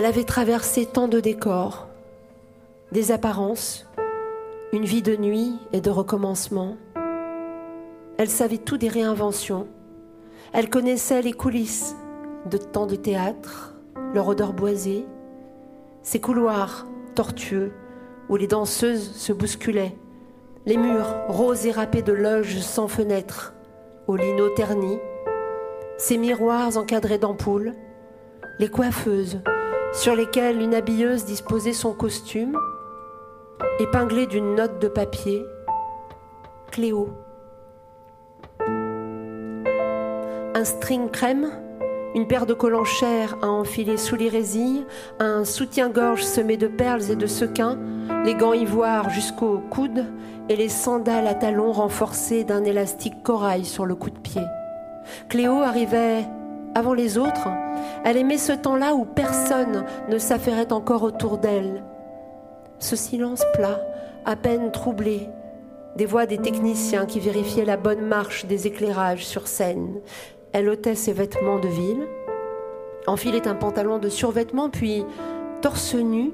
Elle avait traversé tant de décors, des apparences, une vie de nuit et de recommencement. Elle savait tout des réinventions. Elle connaissait les coulisses de tant de théâtre, leur odeur boisée, ces couloirs tortueux où les danseuses se bousculaient, les murs roses et râpés de loges sans fenêtres, aux lino ternis, ces miroirs encadrés d'ampoules, les coiffeuses sur lesquelles une habilleuse disposait son costume, épinglé d'une note de papier, Cléo. Un string crème, une paire de collants chers à enfiler sous les résilles, un soutien-gorge semé de perles et de sequins, les gants ivoire jusqu'au coude et les sandales à talons renforcés d'un élastique corail sur le coup de pied. Cléo arrivait avant les autres. Elle aimait ce temps-là où personne ne s'affairait encore autour d'elle. Ce silence plat, à peine troublé, des voix des techniciens qui vérifiaient la bonne marche des éclairages sur scène. Elle ôtait ses vêtements de ville, enfilait un pantalon de survêtement, puis, torse nu,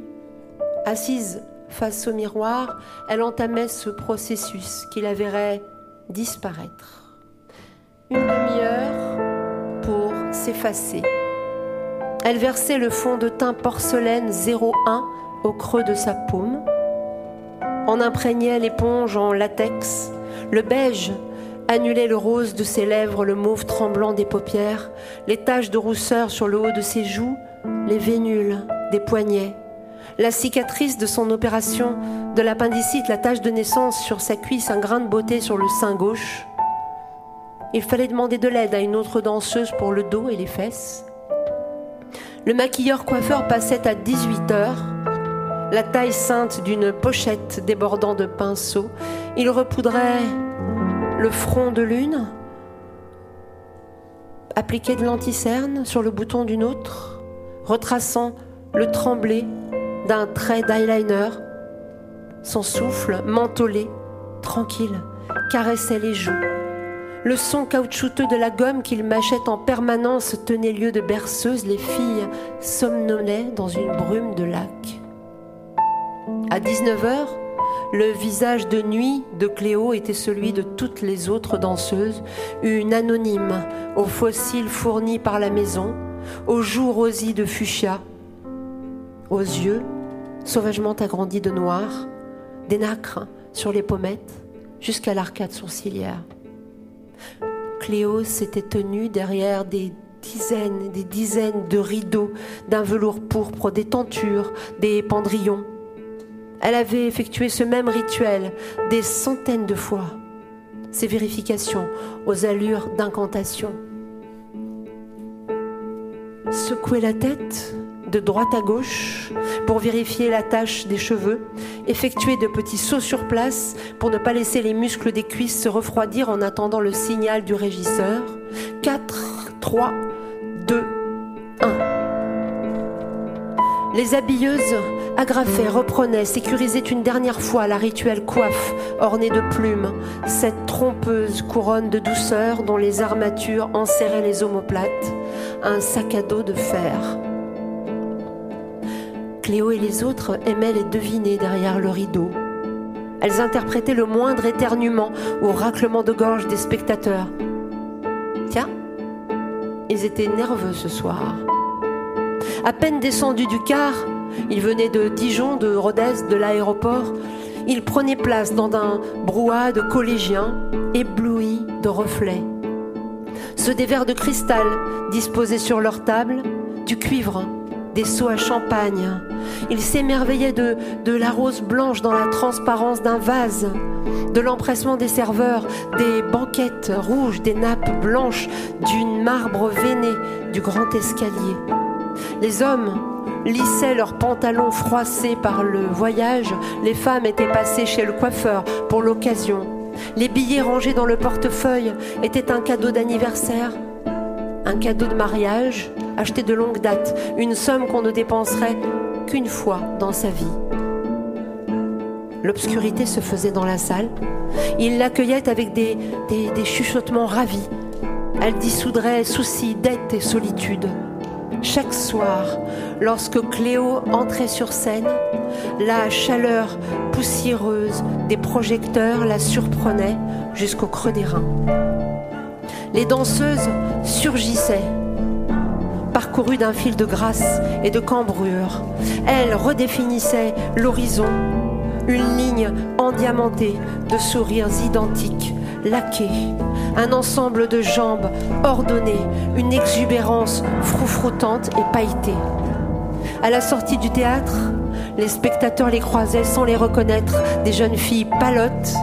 assise face au miroir, elle entamait ce processus qui la verrait disparaître. Une demi-heure Elle versait le fond de teint porcelaine 01 au creux de sa paume. On imprégnait l'éponge en latex. Le beige annulait le rose de ses lèvres, le mauve tremblant des paupières, les taches de rousseur sur le haut de ses joues, les vénules des poignets, la cicatrice de son opération de l'appendicite, la tache de naissance sur sa cuisse, un grain de beauté sur le sein gauche. Il fallait demander de l'aide à une autre danseuse pour le dos et les fesses. Le maquilleur coiffeur passait à 18 heures, la taille sainte d'une pochette débordant de pinceaux. Il repoudrait le front de l'une, appliquait de l'anticerne sur le bouton d'une autre, retraçant le tremblé d'un trait d'eyeliner. Son souffle, mentholé, tranquille, caressait les joues. Le son caoutchouteux de la gomme qu'il mâchait en permanence tenait lieu de berceuse. Les filles somnolaient dans une brume de lac. À 19h, le visage de nuit de Cléo était celui de toutes les autres danseuses, une anonyme aux fossiles fournis par la maison, aux joues rosies de fuchsia, aux yeux sauvagement agrandis de noir, des nacres sur les pommettes jusqu'à l'arcade sourcilière. Cléo s'était tenue derrière des dizaines des dizaines de rideaux d'un velours pourpre, des tentures, des pendrillons. Elle avait effectué ce même rituel des centaines de fois, ces vérifications aux allures d'incantation. Secouer la tête, de droite à gauche pour vérifier la tache des cheveux, effectuer de petits sauts sur place pour ne pas laisser les muscles des cuisses se refroidir en attendant le signal du régisseur. 4, 3, 2, 1. Les habilleuses agrafaient, reprenaient, sécurisaient une dernière fois la rituelle coiffe ornée de plumes, cette trompeuse couronne de douceur dont les armatures enserraient les omoplates, un sac à dos de fer. Cléo et les autres aimaient les deviner derrière le rideau. Elles interprétaient le moindre éternuement ou raclement de gorge des spectateurs. Tiens, ils étaient nerveux ce soir. À peine descendus du car, ils venaient de Dijon, de Rodez, de l'aéroport. Ils prenaient place dans un brouhaha de collégiens, éblouis de reflets. Ceux des verres de cristal disposés sur leur table, du cuivre, des seaux à champagne. Il s'émerveillait de, de la rose blanche dans la transparence d'un vase, de l'empressement des serveurs, des banquettes rouges, des nappes blanches, d'une marbre veiné du grand escalier. Les hommes lissaient leurs pantalons froissés par le voyage, les femmes étaient passées chez le coiffeur pour l'occasion. Les billets rangés dans le portefeuille étaient un cadeau d'anniversaire, un cadeau de mariage, acheté de longue date, une somme qu'on ne dépenserait qu'une fois dans sa vie. L'obscurité se faisait dans la salle. Il l'accueillait avec des, des, chuchotements ravis. Elle dissoudrait soucis, dettes et solitude. Chaque soir, lorsque Cléo entrait sur scène, la chaleur poussiéreuse des projecteurs la surprenait jusqu'au creux des reins. Les danseuses surgissaient, parcourues d'un fil de grâce et de cambrure. Elles redéfinissaient l'horizon, une ligne endiamantée de sourires identiques, laqués, un ensemble de jambes ordonnées, une exubérance froufroutante et pailletée. À la sortie du théâtre, les spectateurs les croisaient sans les reconnaître, des jeunes filles palottes,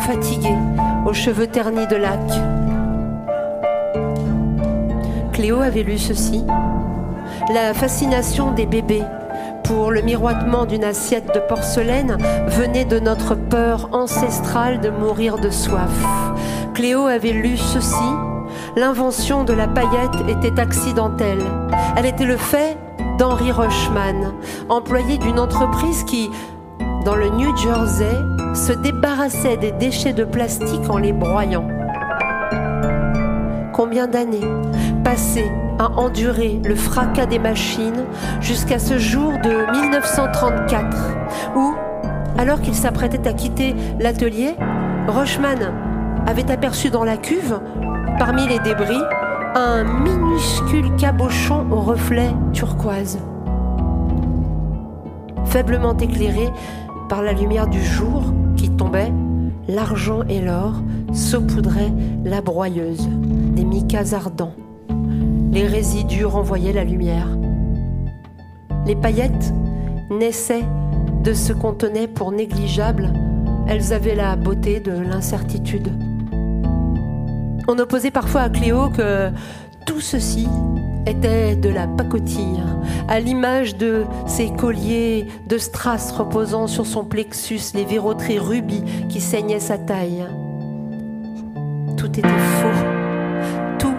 fatiguées, aux cheveux ternis de lac. Cléo avait lu ceci. La fascination des bébés pour le miroitement d'une assiette de porcelaine venait de notre peur ancestrale de mourir de soif. Cléo avait lu ceci. L'invention de la paillette était accidentelle. Elle était le fait d'Henri Rochman, employé d'une entreprise qui, dans le New Jersey, se débarrassait des déchets de plastique en les broyant. Combien d'années passées à endurer le fracas des machines jusqu'à ce jour de 1934 où, alors qu'il s'apprêtait à quitter l'atelier, Rochman avait aperçu dans la cuve, parmi les débris, un minuscule cabochon au reflet turquoise. Faiblement éclairé par la lumière du jour qui tombait, l'argent et l'or saupoudraient la broyeuse des micas ardents. Les résidus renvoyaient la lumière. Les paillettes naissaient de ce qu'on tenait pour négligeable. Elles avaient la beauté de l'incertitude. On opposait parfois à Cléo que tout ceci était de la pacotille, à l'image de ces colliers de strass reposant sur son plexus, les verroteries rubis qui saignaient sa taille. Tout était faux. Tout.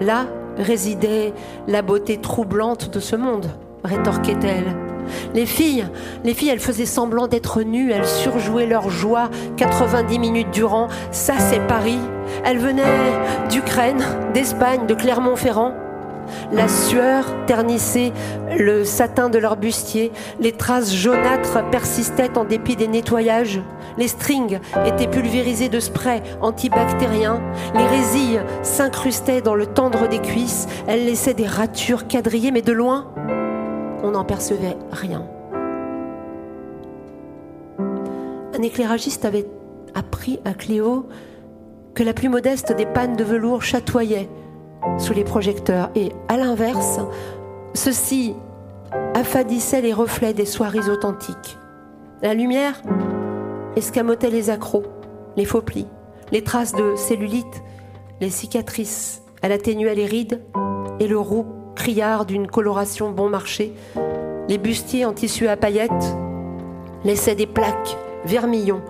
Là résidait la beauté troublante de ce monde, rétorquait-elle. Les filles, les filles, elles faisaient semblant d'être nues, elles surjouaient leur joie 90 minutes durant. Ça, c'est Paris. Elles venaient d'Ukraine, d'Espagne, de Clermont-Ferrand. La sueur ternissait le satin de leur bustier, les traces jaunâtres persistaient en dépit des nettoyages, les strings étaient pulvérisés de spray antibactérien, les résilles s'incrustaient dans le tendre des cuisses, elles laissaient des ratures quadrillées, mais de loin, n'en percevait rien. Un éclairagiste avait appris à Cléo que la plus modeste des pannes de velours chatoyait sous les projecteurs et, à l'inverse, ceci affadissait les reflets des soirées authentiques. La lumière escamotait les accros, les faux plis, les traces de cellulite, les cicatrices. Elle atténuait les rides et le roux criard d'une coloration bon marché, les bustiers en tissu à paillettes laissaient des plaques vermillon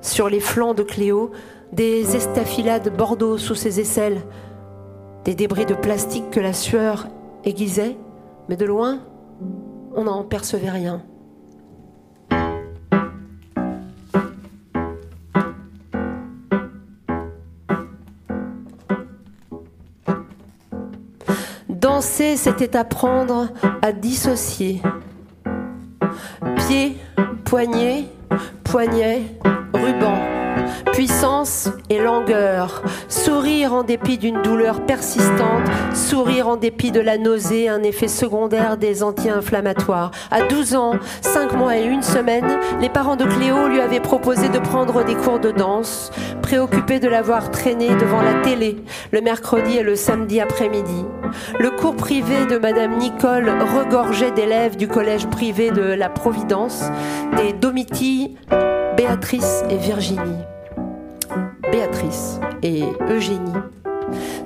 sur les flancs de Cléo, des estafilades bordeaux sous ses aisselles, des débris de plastique que la sueur aiguisait, mais de loin, on n'en percevait rien. C'était apprendre à dissocier. Pieds, poignets, poignets, ruban puissance et langueur, sourire en dépit d'une douleur persistante, sourire en dépit de la nausée, un effet secondaire des anti-inflammatoires. À 12 ans, 5 mois et une semaine, les parents de Cléo lui avaient proposé de prendre des cours de danse, préoccupés de l'avoir traînée devant la télé le mercredi et le samedi après-midi. Le cours privé de Madame Nicole regorgeait d'élèves du collège privé de la Providence, des Domitilles, Béatrice et Virginie. Béatrice et Eugénie.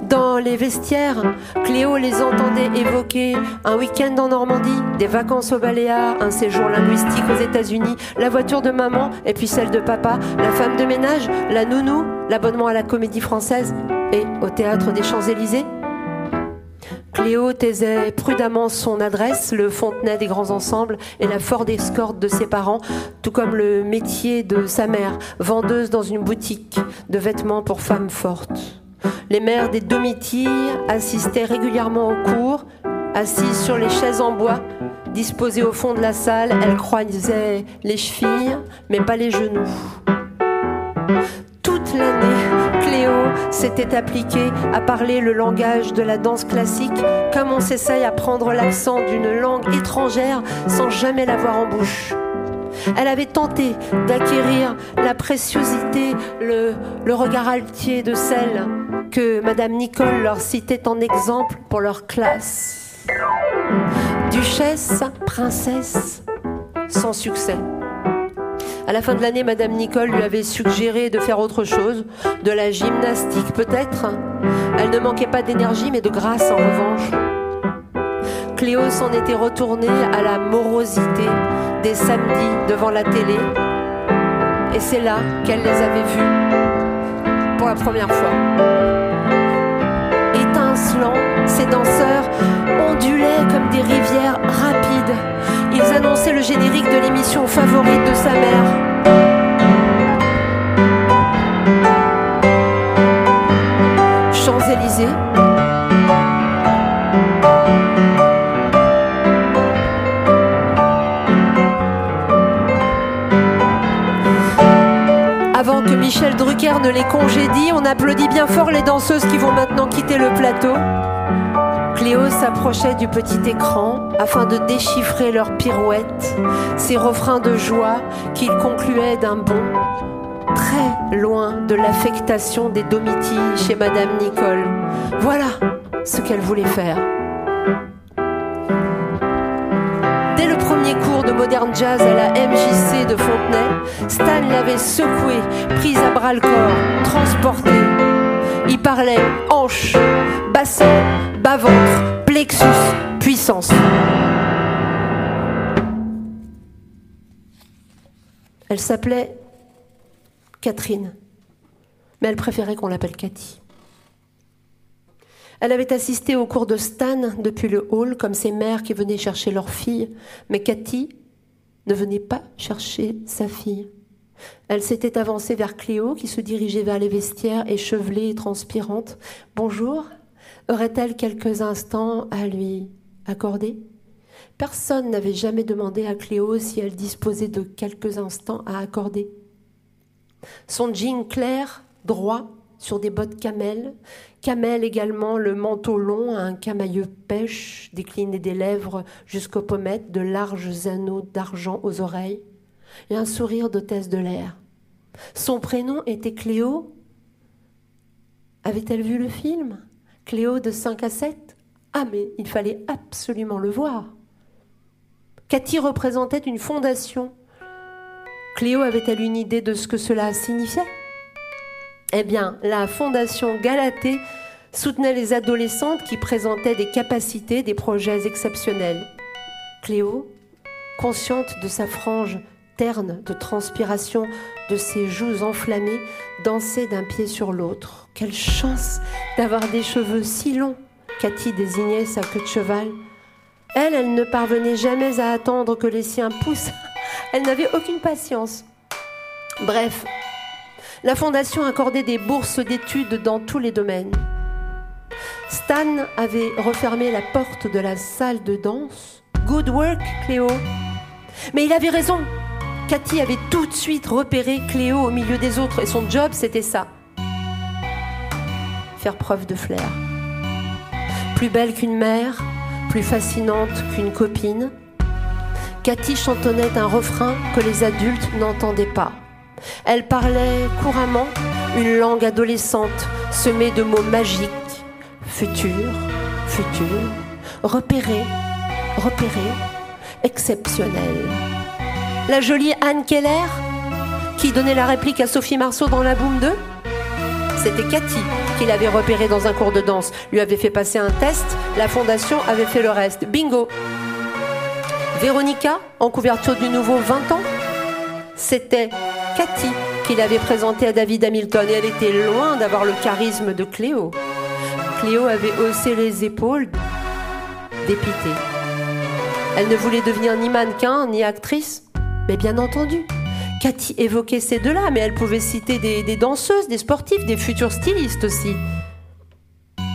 Dans les vestiaires, Cléo les entendait évoquer un week-end en Normandie, des vacances au Baléares, un séjour linguistique aux États-Unis, la voiture de maman et puis celle de papa, la femme de ménage, la nounou, l'abonnement à la comédie française et au théâtre des Champs-Élysées. Cléo taisait prudemment son adresse, le Fontenay des grands ensembles et la Ford Escort de ses parents, tout comme le métier de sa mère, vendeuse dans une boutique de vêtements pour femmes fortes. Les mères des domitilles assistaient régulièrement aux cours, Assise sur les chaises en bois, disposées au fond de la salle, elle croisait les chevilles, mais pas les genoux. Toute l'année, Cléo s'était appliquée à parler le langage de la danse classique, comme on s'essaye à prendre l'accent d'une langue étrangère sans jamais l'avoir en bouche. Elle avait tenté d'acquérir la préciosité, le, le regard altier de celle que Madame Nicole leur citait en exemple pour leur classe. Duchesse, princesse, sans succès. À la fin de l'année, Madame Nicole lui avait suggéré de faire autre chose, de la gymnastique peut-être. Elle ne manquait pas d'énergie, mais de grâce en revanche. Cléo s'en était retournée à la morosité des samedis devant la télé. Et c'est là qu'elle les avait vus pour la première fois. Étincelants, ces danseurs ondulaient comme des rivières rapides. Ils annonçaient le générique de l'émission favorite de sa mère. Champs-Élysées, Avant que Michel Drucker ne les congédie, on applaudit bien fort les danseuses qui vont maintenant quitter le plateau. Cléo s'approchait du petit écran afin de déchiffrer leurs pirouettes, ces refrains de joie qu'il concluait d'un bond, très loin de l'affectation des domitilles chez Madame Nicole. Voilà ce qu'elle voulait faire. Dès le premier cours de modern jazz à la MJC de Fontenay, Stan l'avait secoué, prise à bras le corps, transporté. Il parlait hanche, bassin, bas-ventre, plexus, puissance. Elle s'appelait Catherine, mais elle préférait qu'on l'appelle Cathy. Elle avait assisté au cours de Stan depuis le hall, comme ses mères qui venaient chercher leur fille, mais Cathy ne venait pas chercher sa fille. Elle s'était avancée vers Cléo, qui se dirigeait vers les vestiaires, échevelée et transpirante. Bonjour, aurait-elle quelques instants à lui accorder? Personne n'avait jamais demandé à Cléo si elle disposait de quelques instants à accorder. Son jean clair, droit, sur des bottes camel, camel également le manteau long, un camailleux pêche décliné des lèvres jusqu'aux pommettes, de larges anneaux d'argent aux oreilles, et un sourire d'hôtesse de l'air. Son prénom était Cléo? Avait-elle vu le film? Cléo de 5 à 7 Ah mais il fallait absolument le voir. Cathy représentait une fondation. Cléo avait-elle une idée de ce que cela signifiait? Eh bien, la Fondation Galatée soutenait les adolescentes qui présentaient des capacités, des projets exceptionnels. Cléo, consciente de sa frange de transpiration, de ses joues enflammées, dansait d'un pied sur l'autre. Quelle chance d'avoir des cheveux si longs Cathy désignait sa queue de cheval. Elle, elle ne parvenait jamais à attendre que les siens poussent. Elle n'avait aucune patience. Bref, la Fondation accordait des bourses d'études dans tous les domaines. Stan avait refermé la porte de la salle de danse. Good work, Cléo. Mais il avait raison. Cathy avait tout de suite repéré Cléo au milieu des autres et son job, c'était ça. Faire preuve de flair. Plus belle qu'une mère, plus fascinante qu'une copine, Cathy chantonnait un refrain que les adultes n'entendaient pas. Elle parlait couramment une langue adolescente semée de mots magiques. Futur, futur, repéré, repéré, exceptionnel. La jolie Anne Keller, qui donnait la réplique à Sophie Marceau dans La Boom 2 C'était Cathy qui l'avait repérée dans un cours de danse, lui avait fait passer un test, la fondation avait fait le reste. Bingo Véronica, en couverture du nouveau 20 ans, c'était Cathy qui l'avait présentée à David Hamilton et elle était loin d'avoir le charisme de Cléo. Cléo avait haussé les épaules, dépitée. Elle ne voulait devenir ni mannequin ni actrice, mais bien entendu. Cathy évoquait ces deux-là, mais elle pouvait citer des, danseuses, des sportifs, des futurs stylistes aussi.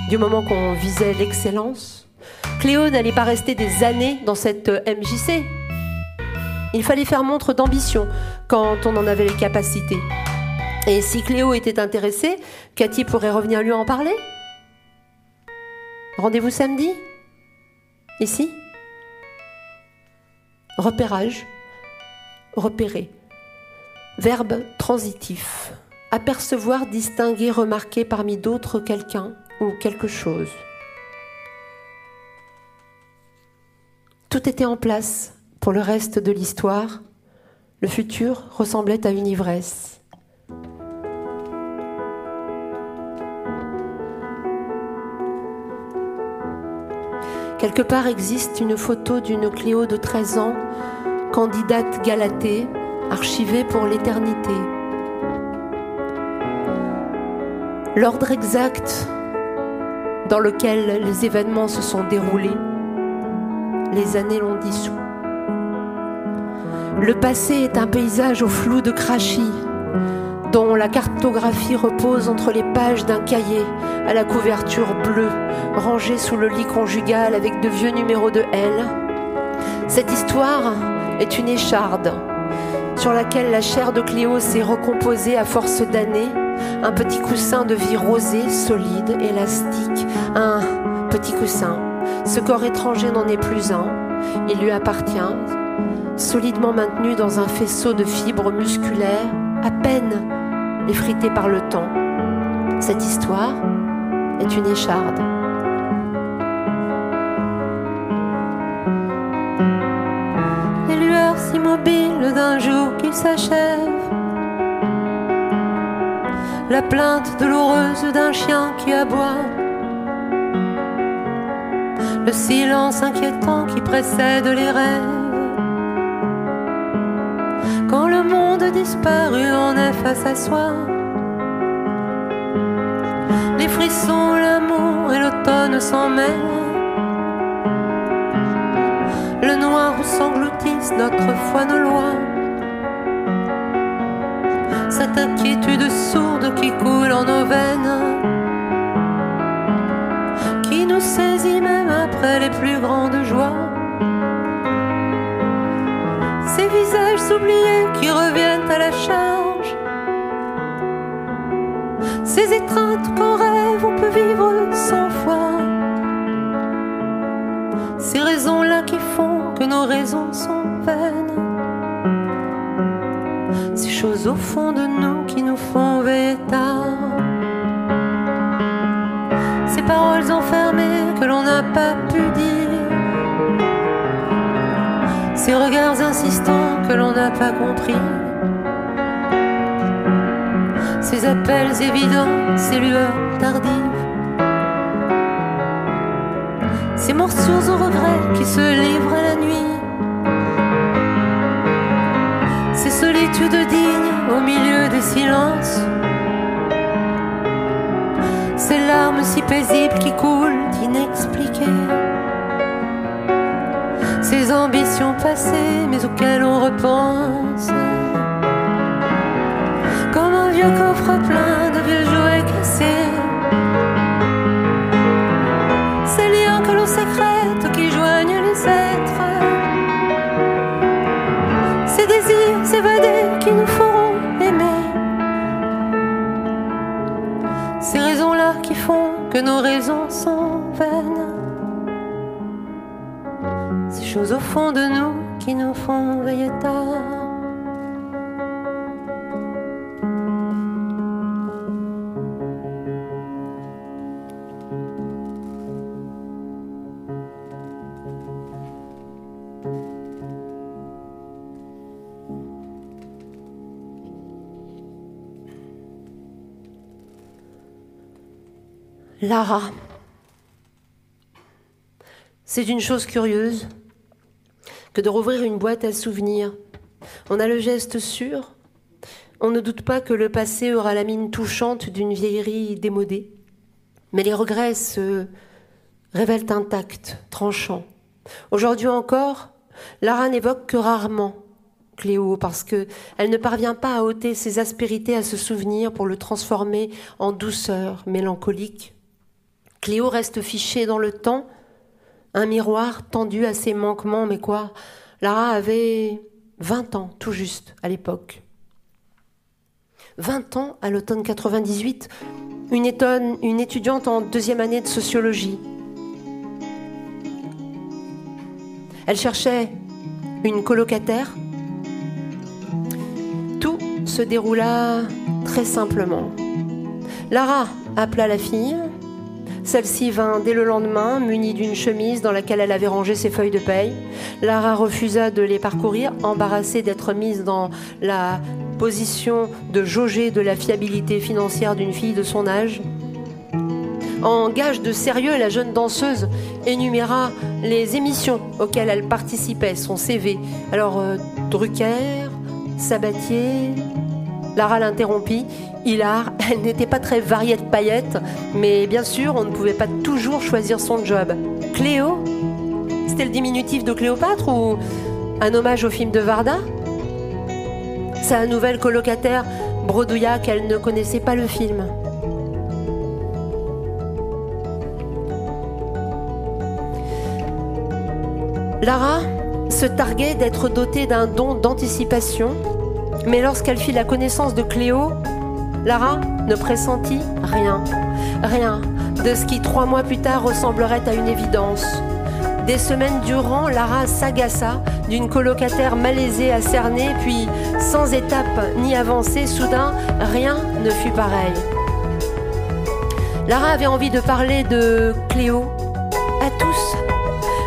Du moment qu'on visait l'excellence, Cléo n'allait pas rester des années dans cette euh, MJC. Il fallait faire montre d'ambition quand on en avait les capacités. Et si Cléo était intéressée, Cathy pourrait revenir lui en parler Rendez-vous samedi? Ici? Repérage. Repérer. Verbe transitif. Apercevoir, distinguer, remarquer parmi d'autres quelqu'un ou quelque chose. Tout était en place pour le reste de l'histoire. Le futur ressemblait à une ivresse. Quelque part existe une photo d'une Cléo de 13 ans, candidate galatée, archivée pour l'éternité. L'ordre exact dans lequel les événements se sont déroulés, les années l'ont dissous. Le passé est un paysage au flou de crachis, dont la cartographie repose entre les pages d'un cahier à la couverture bleue, rangé sous le lit conjugal avec de vieux numéros de L. Cette histoire est une écharde sur laquelle la chair de Cléo s'est recomposée à force d'années, un petit coussin de vie rosé, solide, élastique, un petit coussin. Ce corps étranger n'en est plus un, il lui appartient, solidement maintenu dans un faisceau de fibres musculaires, à peine effritée par le temps. Cette histoire est une écharde. D'un jour qui s'achève. La plainte douloureuse d'un chien qui aboie. Le silence inquiétant qui précède les rêves quand le monde disparu en est face à soi. Les frissons, l'amour et l'automne s'en mêlent. Notre foi, nos lois. Cette inquiétude sourde qui coule en nos veines, qui nous saisit même après les plus grandes joies ces visages oubliés qui reviennent à la charge. Ces étreintes qu'en rêve on peut vivre sans foi. Ces raisons-là qui font que nos raisons sont fond de nous qui nous font veiller. Ces paroles enfermées que l'on n'a pas pu dire. Ces regards insistants que l'on n'a pas compris, ces appels évidents, ces lueurs tardives, ces morsures au regret qui se livrent à la nuit, ces solitudes dignes au milieu des silences, ces larmes si paisibles qui coulent inexpliquées ces ambitions passées, mais auxquelles on repense. Comme un vieux coffre plein de vieux jouets que nos raisons sont vaines. Choses au fond de Lara. C'est une chose curieuse que de rouvrir une boîte à souvenirs. On a le geste sûr. On ne doute pas que le passé aura la mine touchante d'une vieillerie démodée. Mais les regrets se révèlent intacts, tranchants. Aujourd'hui encore, Lara n'évoque que rarement Cléo parce que elle ne parvient pas à ôter ses aspérités à ce souvenir pour le transformer en douceur mélancolique. Cléo reste fichée dans le temps, un miroir tendu à ses manquements, mais quoi? Lara avait 20 ans, tout juste, à l'époque. 20 ans à l'automne 98, une, une étudiante en deuxième année de sociologie. Elle cherchait une colocataire. Tout se déroula très simplement. Lara appela la fille. Celle-ci vint dès le lendemain, munie d'une chemise dans laquelle elle avait rangé ses feuilles de paye. Lara refusa de les parcourir, embarrassée d'être mise dans la position de jauger de la fiabilité financière d'une fille de son âge. En gage de sérieux, la jeune danseuse énuméra les émissions auxquelles elle participait, son CV. Alors, euh, Drucker, Sabatier. Lara l'interrompit. Hilar, elle n'était pas très variée de paillettes, mais bien sûr, on ne pouvait pas toujours choisir son job. Cléo? C'était le diminutif de Cléopâtre ou un hommage au film de Varda? Sa nouvelle colocataire bredouilla qu'elle ne connaissait pas le film. Lara se targuait d'être dotée d'un don d'anticipation, mais lorsqu'elle fit la connaissance de Cléo, Lara ne pressentit rien, rien de ce qui trois mois plus tard ressemblerait à une évidence. Des semaines durant, Lara s'agaça d'une colocataire malaisée à cerner, puis sans étape ni avancée, soudain, rien ne fut pareil. Lara avait envie de parler de Cléo à tous,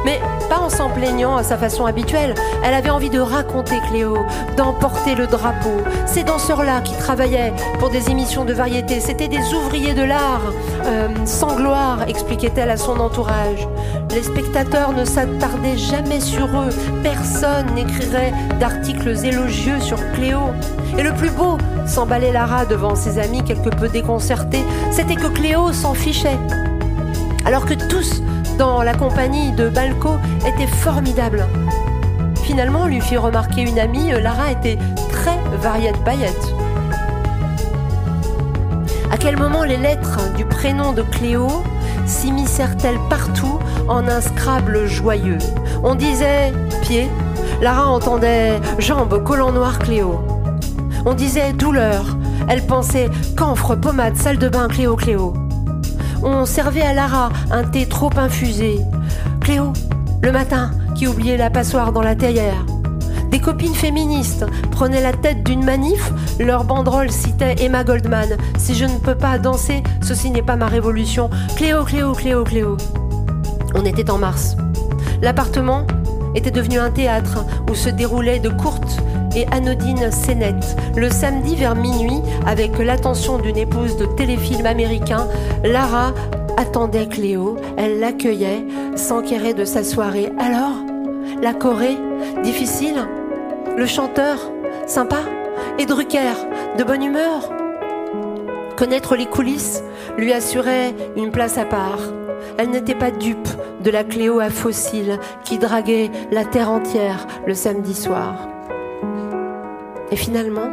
mais pas en s'en plaignant à sa façon habituelle. Elle avait envie de raconter Cléo, d'emporter le drapeau. Ces danseurs-là qui travaillaient pour des émissions de variété, c'était des ouvriers de l'art, euh, sans gloire, expliquait-elle à son entourage. Les spectateurs ne s'attardaient jamais sur eux. Personne n'écrirait d'articles élogieux sur Cléo. Et le plus beau, s'emballait Lara devant ses amis quelque peu déconcertés, c'était que Cléo s'en fichait. Alors que tous dans la compagnie de Balco était formidable. Finalement, lui fit remarquer une amie, Lara était très variée de paillettes. À quel moment les lettres du prénom de Cléo s'immiscèrent-elles partout en un scrabble joyeux? On disait pied, Lara entendait jambes, collant noir Cléo. On disait douleur, elle pensait camphre, pommade, salle de bain, Cléo, Cléo on servait à Lara un thé trop infusé. Cléo, le matin, qui oubliait la passoire dans la théière. Des copines féministes prenaient la tête d'une manif, leur banderole citait Emma Goldman. Si je ne peux pas danser, ceci n'est pas ma révolution. Cléo, Cléo, Cléo, Cléo. On était en mars. L'appartement était devenu un théâtre où se déroulaient de courtes et anodines scénettes. Le samedi vers minuit, avec l'attention d'une épouse de téléfilm américain, Lara attendait Cléo, elle l'accueillait, s'enquérait de sa soirée. Alors La Corée Difficile? Le chanteur Sympa? Et Drucker De bonne humeur? Connaître les coulisses lui assurait une place à part. Elle n'était pas dupe de la Cléo à fossiles qui draguait la terre entière le samedi soir. Et finalement,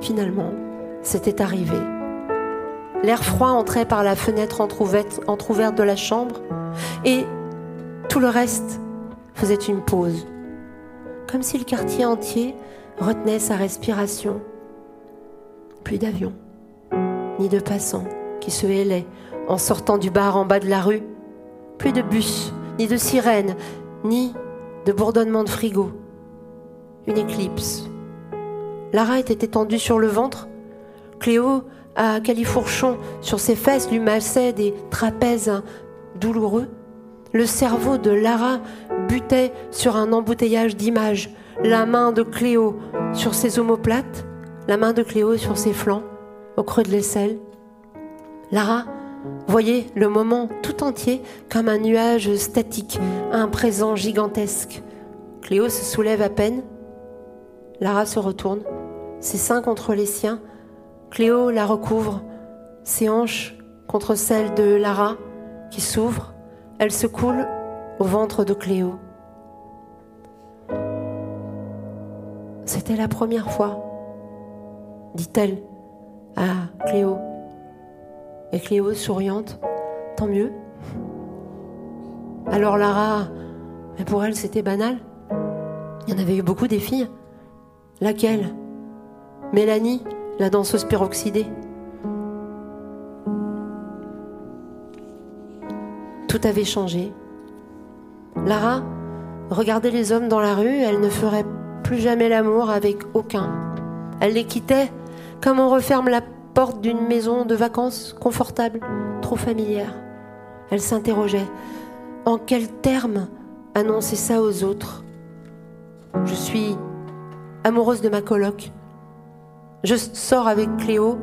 finalement, c'était arrivé. L'air froid entrait par la fenêtre entr'ouverte de la chambre et tout le reste faisait une pause, comme si le quartier entier retenait sa respiration. Plus d'avions, ni de passants qui se hélaient en sortant du bar en bas de la rue. Plus de bus, ni de sirènes, ni de bourdonnement de frigo. Une éclipse. Lara était étendue sur le ventre. Cléo, à califourchon sur ses fesses, lui massait des trapèzes douloureux. Le cerveau de Lara butait sur un embouteillage d'images. La main de Cléo sur ses omoplates, la main de Cléo sur ses flancs, au creux de l'aisselle. Lara Voyez le moment tout entier comme un nuage statique, un présent gigantesque. Cléo se soulève à peine. Lara se retourne, ses seins contre les siens. Cléo la recouvre, ses hanches contre celles de Lara qui s'ouvrent. Elle se coule au ventre de Cléo. C'était la première fois, dit-elle à Cléo. Et Cléo, souriante, tant mieux. Alors Lara, mais pour elle c'était banal. Il y en avait eu beaucoup des filles. Laquelle? Mélanie, la danseuse peroxydée. Tout avait changé. Lara regardait les hommes dans la rue, elle ne ferait plus jamais l'amour avec aucun. Elle les quittait comme on referme la porte d'une maison de vacances confortable, trop familière. Elle s'interrogeait. En quels termes annoncer ça aux autres? Je suis amoureuse de ma coloc. Je sors avec Cléo.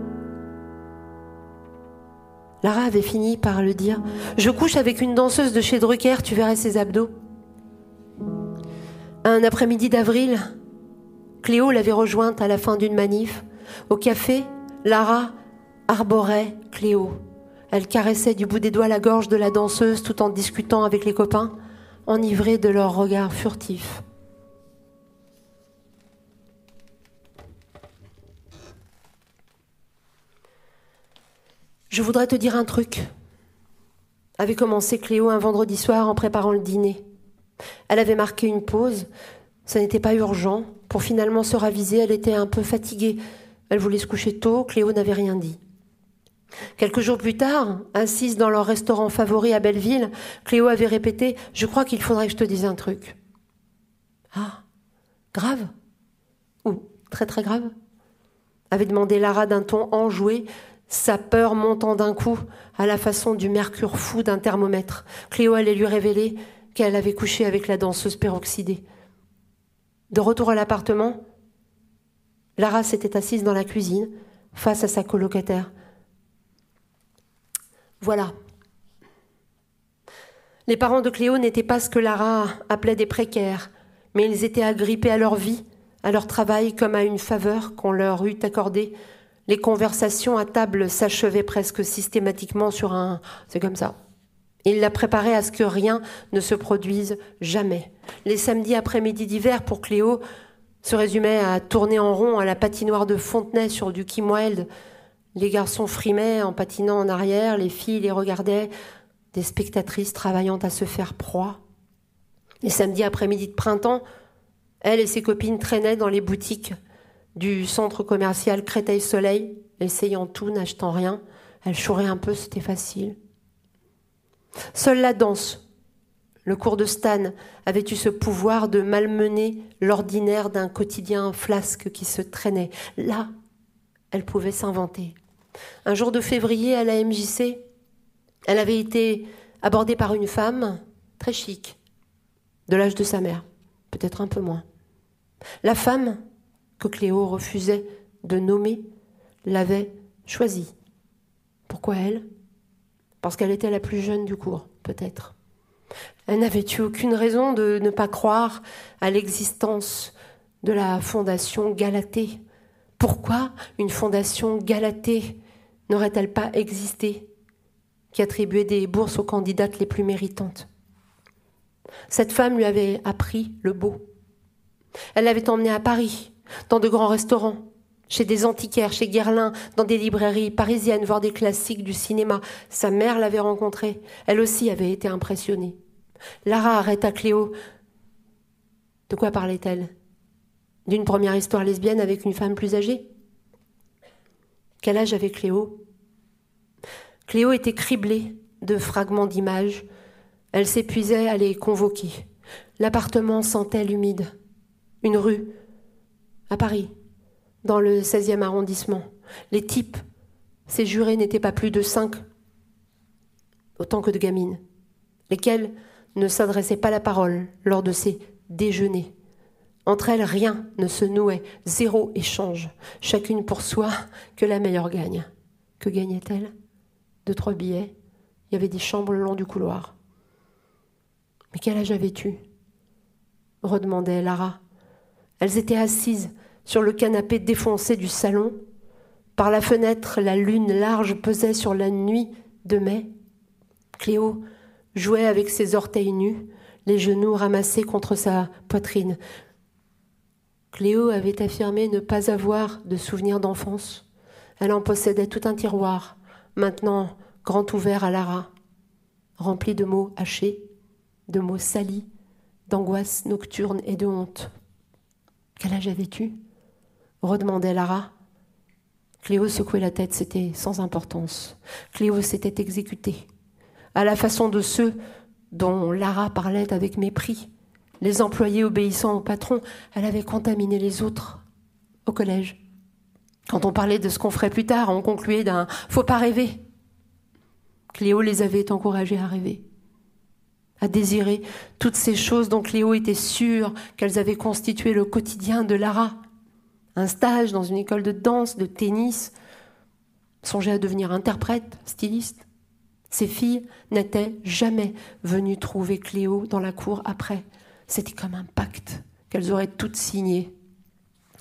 Lara avait fini par le dire. Je couche avec une danseuse de chez Drucker, tu verrais ses abdos. Un après-midi d'avril, Cléo l'avait rejointe à la fin d'une manif. Au café, Lara arborait Cléo. Elle caressait du bout des doigts la gorge de la danseuse tout en discutant avec les copains, enivrés de leurs regards furtifs. Je voudrais te dire un truc. Avait commencé Cléo un vendredi soir en préparant le dîner. Elle avait marqué une pause. Ça n'était pas urgent. Pour finalement se raviser, elle était un peu fatiguée. Elle voulait se coucher tôt. Cléo n'avait rien dit. Quelques jours plus tard, assise dans leur restaurant favori à Belleville, Cléo avait répété Je crois qu'il faudrait que je te dise un truc. Ah, grave? Ou très très grave? Avait demandé Lara d'un ton enjoué, sa peur montant d'un coup à la façon du mercure fou d'un thermomètre. Cléo allait lui révéler qu'elle avait couché avec la danseuse peroxydée. De retour à l'appartement, Lara s'était assise dans la cuisine, face à sa colocataire. Voilà. Les parents de Cléo n'étaient pas ce que Lara appelait des précaires, mais ils étaient agrippés à leur vie, à leur travail comme à une faveur qu'on leur eût accordée. Les conversations à table s'achevaient presque systématiquement sur un c'est comme ça. Il la préparait à ce que rien ne se produise jamais. Les samedis après-midi d'hiver pour Cléo se résumaient à tourner en rond à la patinoire de Fontenay sur du Kimweld. Les garçons frimaient en patinant en arrière, les filles les regardaient, des spectatrices travaillant à se faire proie. Les samedis après-midi de printemps, elle et ses copines traînaient dans les boutiques du centre commercial Créteil-Soleil, essayant tout, n'achetant rien. Elle chourait un peu, c'était facile. Seule la danse, le cours de Stan, avait eu ce pouvoir de malmener l'ordinaire d'un quotidien flasque qui se traînait. Là, elle pouvait s'inventer. Un jour de février à la MJC, elle avait été abordée par une femme très chic, de l'âge de sa mère, peut-être un peu moins. La femme que Cléo refusait de nommer l'avait choisie. Pourquoi elle? Parce qu'elle était la plus jeune du cours, peut-être. Elle n'avait eu aucune raison de ne pas croire à l'existence de la fondation Galatée. Pourquoi une fondation Galatée n'aurait-elle pas existé qui attribuait des bourses aux candidates les plus méritantes? Cette femme lui avait appris le beau. Elle l'avait emmenée à Paris, dans de grands restaurants, chez des antiquaires, chez Guerlain, dans des librairies parisiennes, voir des classiques du cinéma. Sa mère l'avait rencontrée. Elle aussi avait été impressionnée. Lara arrêta Cléo. De quoi parlait-elle? D'une première histoire lesbienne avec une femme plus âgée? Quel âge avait Cléo? Cléo était criblée de fragments d'images. Elle s'épuisait à les convoquer. L'appartement sentait l'humide. Une rue, à Paris, dans le 16e arrondissement. Les types, ces jurés n'étaient pas plus de cinq, autant que de gamines, lesquelles ne s'adressaient pas la parole lors de ces déjeuners. Entre elles, rien ne se nouait, zéro échange, chacune pour soi, que la meilleure gagne. Que gagnait-elle? Deux, trois billets. Il y avait des chambres le long du couloir. Mais quel âge avais-tu? Redemandait Lara. Elles étaient assises sur le canapé défoncé du salon. Par la fenêtre, la lune large pesait sur la nuit de mai. Cléo jouait avec ses orteils nus, les genoux ramassés contre sa poitrine. Cléo avait affirmé ne pas avoir de souvenirs d'enfance. Elle en possédait tout un tiroir, maintenant grand ouvert à Lara, rempli de mots hachés, de mots salis, d'angoisse nocturne et de honte. Quel âge avais-tu? Redemandait Lara. Cléo secouait la tête, c'était sans importance. Cléo s'était exécutée, à la façon de ceux dont Lara parlait avec mépris. Les employés obéissant au patron, elle avait contaminé les autres au collège. Quand on parlait de ce qu'on ferait plus tard, on concluait d'un faut pas rêver. Cléo les avait encouragés à rêver, à désirer toutes ces choses dont Cléo était sûre qu'elles avaient constitué le quotidien de Lara. Un stage dans une école de danse, de tennis, songer à devenir interprète, styliste. Ces filles n'étaient jamais venues trouver Cléo dans la cour après. C'était comme un pacte qu'elles auraient toutes signé.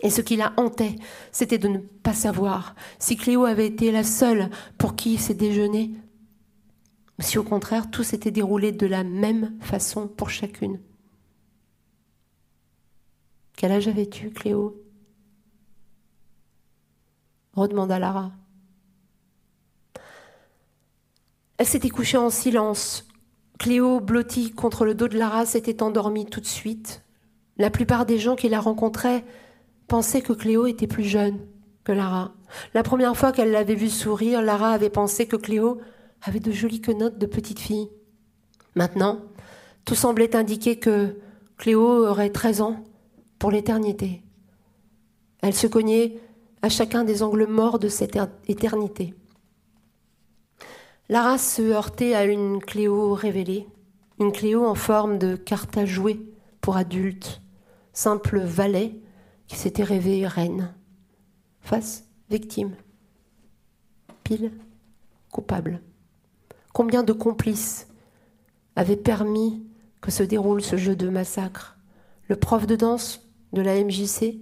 Et ce qui la hantait, c'était de ne pas savoir si Cléo avait été la seule pour qui ces déjeuners, si au contraire tout s'était déroulé de la même façon pour chacune. Quel âge avais-tu, Cléo? Redemanda Lara. Elle s'était couchée en silence. Cléo, blottie contre le dos de Lara, s'était endormie tout de suite. La plupart des gens qui la rencontraient pensait que Cléo était plus jeune que Lara. La première fois qu'elle l'avait vue sourire, Lara avait pensé que Cléo avait de jolies quenottes de petite fille. Maintenant, tout semblait indiquer que Cléo aurait 13 ans pour l'éternité. Elle se cognait à chacun des angles morts de cette éternité. Lara se heurtait à une Cléo révélée, une Cléo en forme de carte à jouer pour adultes, simple valet qui s'était rêvée reine, face victime, pile coupable. Combien de complices avaient permis que se déroule ce jeu de massacre? Le prof de danse de la MJC,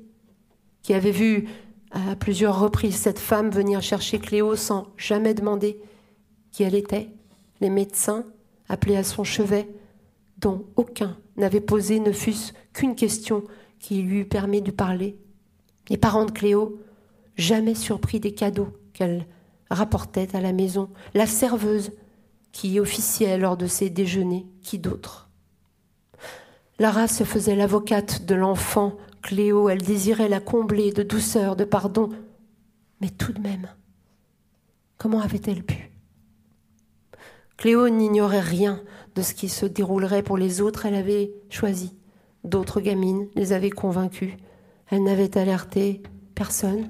qui avait vu à plusieurs reprises cette femme venir chercher Cléo sans jamais demander qui elle était, les médecins appelés à son chevet, dont aucun n'avait posé ne fût-ce qu'une question qui lui permet de parler. Les parents de Cléo, jamais surpris des cadeaux qu'elle rapportait à la maison. La serveuse qui officiait lors de ses déjeuners, qui d'autre? Lara se faisait l'avocate de l'enfant Cléo, elle désirait la combler de douceur, de pardon. Mais tout de même, comment avait-elle pu? Cléo n'ignorait rien de ce qui se déroulerait pour les autres, elle avait choisi. D'autres gamines les avaient convaincus. Elle n'avait alerté personne.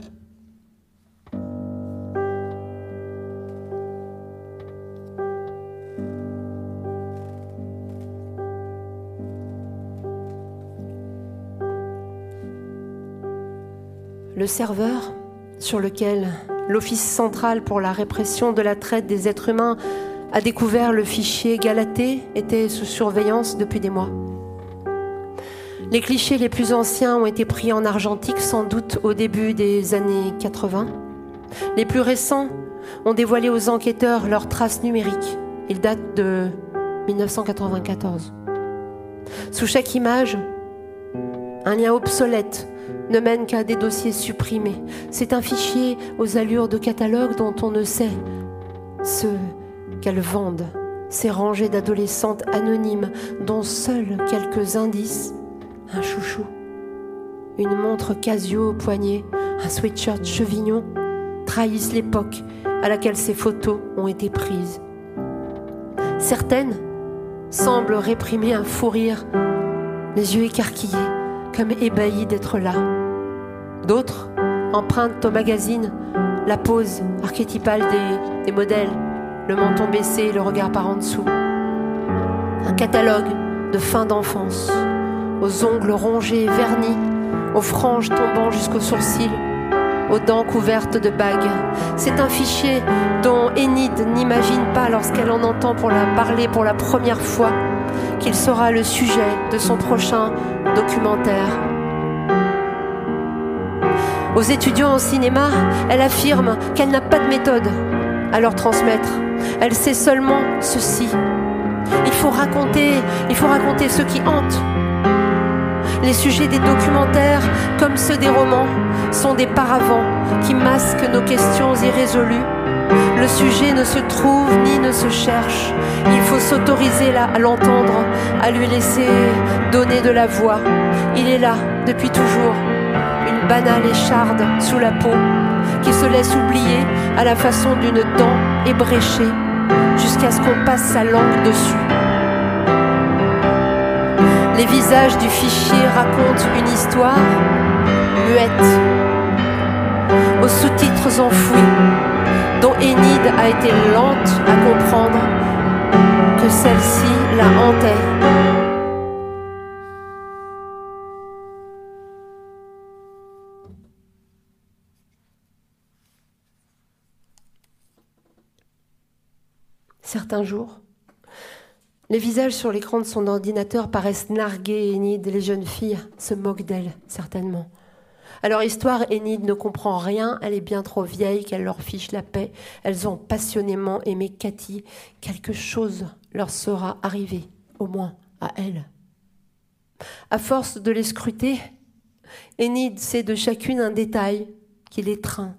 Le serveur, sur lequel l'Office central pour la répression de la traite des êtres humains a découvert le fichier Galatée, était sous surveillance depuis des mois. Les clichés les plus anciens ont été pris en argentique sans doute au début des années 80. Les plus récents ont dévoilé aux enquêteurs leurs traces numériques. Ils datent de 1994. Sous chaque image, un lien obsolète ne mène qu'à des dossiers supprimés. C'est un fichier aux allures de catalogue dont on ne sait ce qu'elles vendent. Ces rangées d'adolescentes anonymes dont seuls quelques indices un chouchou, une montre Casio au poignet, un sweatshirt chevignon trahissent l'époque à laquelle ces photos ont été prises. Certaines semblent réprimer un fou rire, les yeux écarquillés, comme ébahis d'être là. D'autres empruntent au magazine la pose archétypale des, modèles, le menton baissé, le regard par en dessous. Un catalogue de fin d'enfance aux ongles rongés, vernis, aux franges tombant jusqu'aux sourcils, aux dents couvertes de bagues. C'est un fichier dont Enid n'imagine pas lorsqu'elle en entend pour la parler pour la première fois qu'il sera le sujet de son prochain documentaire. Aux étudiants en cinéma, elle affirme qu'elle n'a pas de méthode à leur transmettre. Elle sait seulement ceci. Il faut raconter, il faut raconter ce qui hante, les sujets des documentaires, comme ceux des romans, sont des paravents qui masquent nos questions irrésolues. Le sujet ne se trouve ni ne se cherche. Il faut s'autoriser là à l'entendre, à lui laisser donner de la voix. Il est là depuis toujours, une banale écharde sous la peau qui se laisse oublier à la façon d'une dent ébréchée jusqu'à ce qu'on passe sa langue dessus. Les visages du fichier racontent une histoire muette, aux sous-titres enfouis, dont Enid a été lente à comprendre que celle-ci la hantait. Certains jours, les visages sur l'écran de son ordinateur paraissent nargués et Enid. Les jeunes filles se moquent d'elle, certainement. À leur histoire, Enid ne comprend rien, elle est bien trop vieille qu'elle leur fiche la paix. Elles ont passionnément aimé Cathy. Quelque chose leur sera arrivé, au moins à elle. À force de les scruter, Enid sait de chacune un détail qui l'étreint.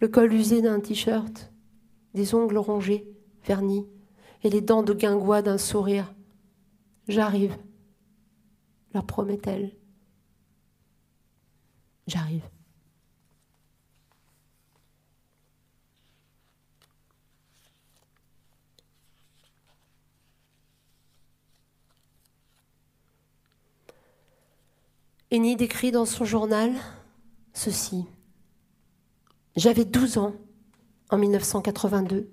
Le col usé d'un t-shirt, des ongles rongés, vernis, et les dents de guingois d'un sourire. J'arrive, leur promet-elle. J'arrive. Enid écrit dans son journal ceci. J'avais 12 ans en 1982.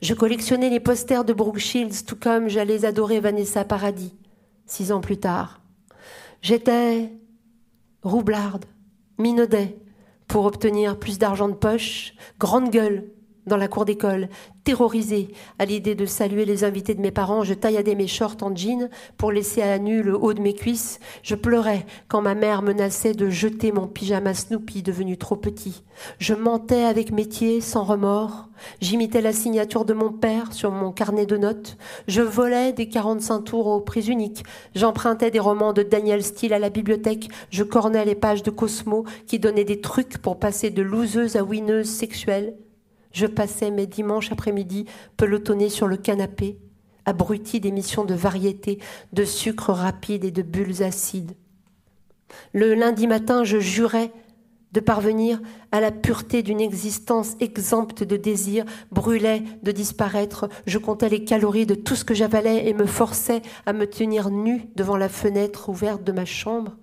Je collectionnais les posters de Brooke Shields tout comme j'allais adorer Vanessa Paradis, six ans plus tard. J'étais roublarde, minaudet, pour obtenir plus d'argent de poche, grande gueule, dans la cour d'école, terrorisée à l'idée de saluer les invités de mes parents, je tailladais mes shorts en jean pour laisser à nu le haut de mes cuisses. Je pleurais quand ma mère menaçait de jeter mon pyjama Snoopy devenu trop petit. Je mentais avec métier, sans remords. J'imitais la signature de mon père sur mon carnet de notes. Je volais des 45 tours aux prises uniques. J'empruntais des romans de Daniel Steele à la bibliothèque. Je cornais les pages de Cosmo qui donnaient des trucs pour passer de loseuse à winneuse sexuelle. Je passais mes dimanches après-midi pelotonnés sur le canapé, abruti d'émissions de variété, de sucre rapide et de bulles acides. Le lundi matin, je jurais de parvenir à la pureté d'une existence exempte de désir, brûlais de disparaître, je comptais les calories de tout ce que j'avalais et me forçais à me tenir nu devant la fenêtre ouverte de ma chambre.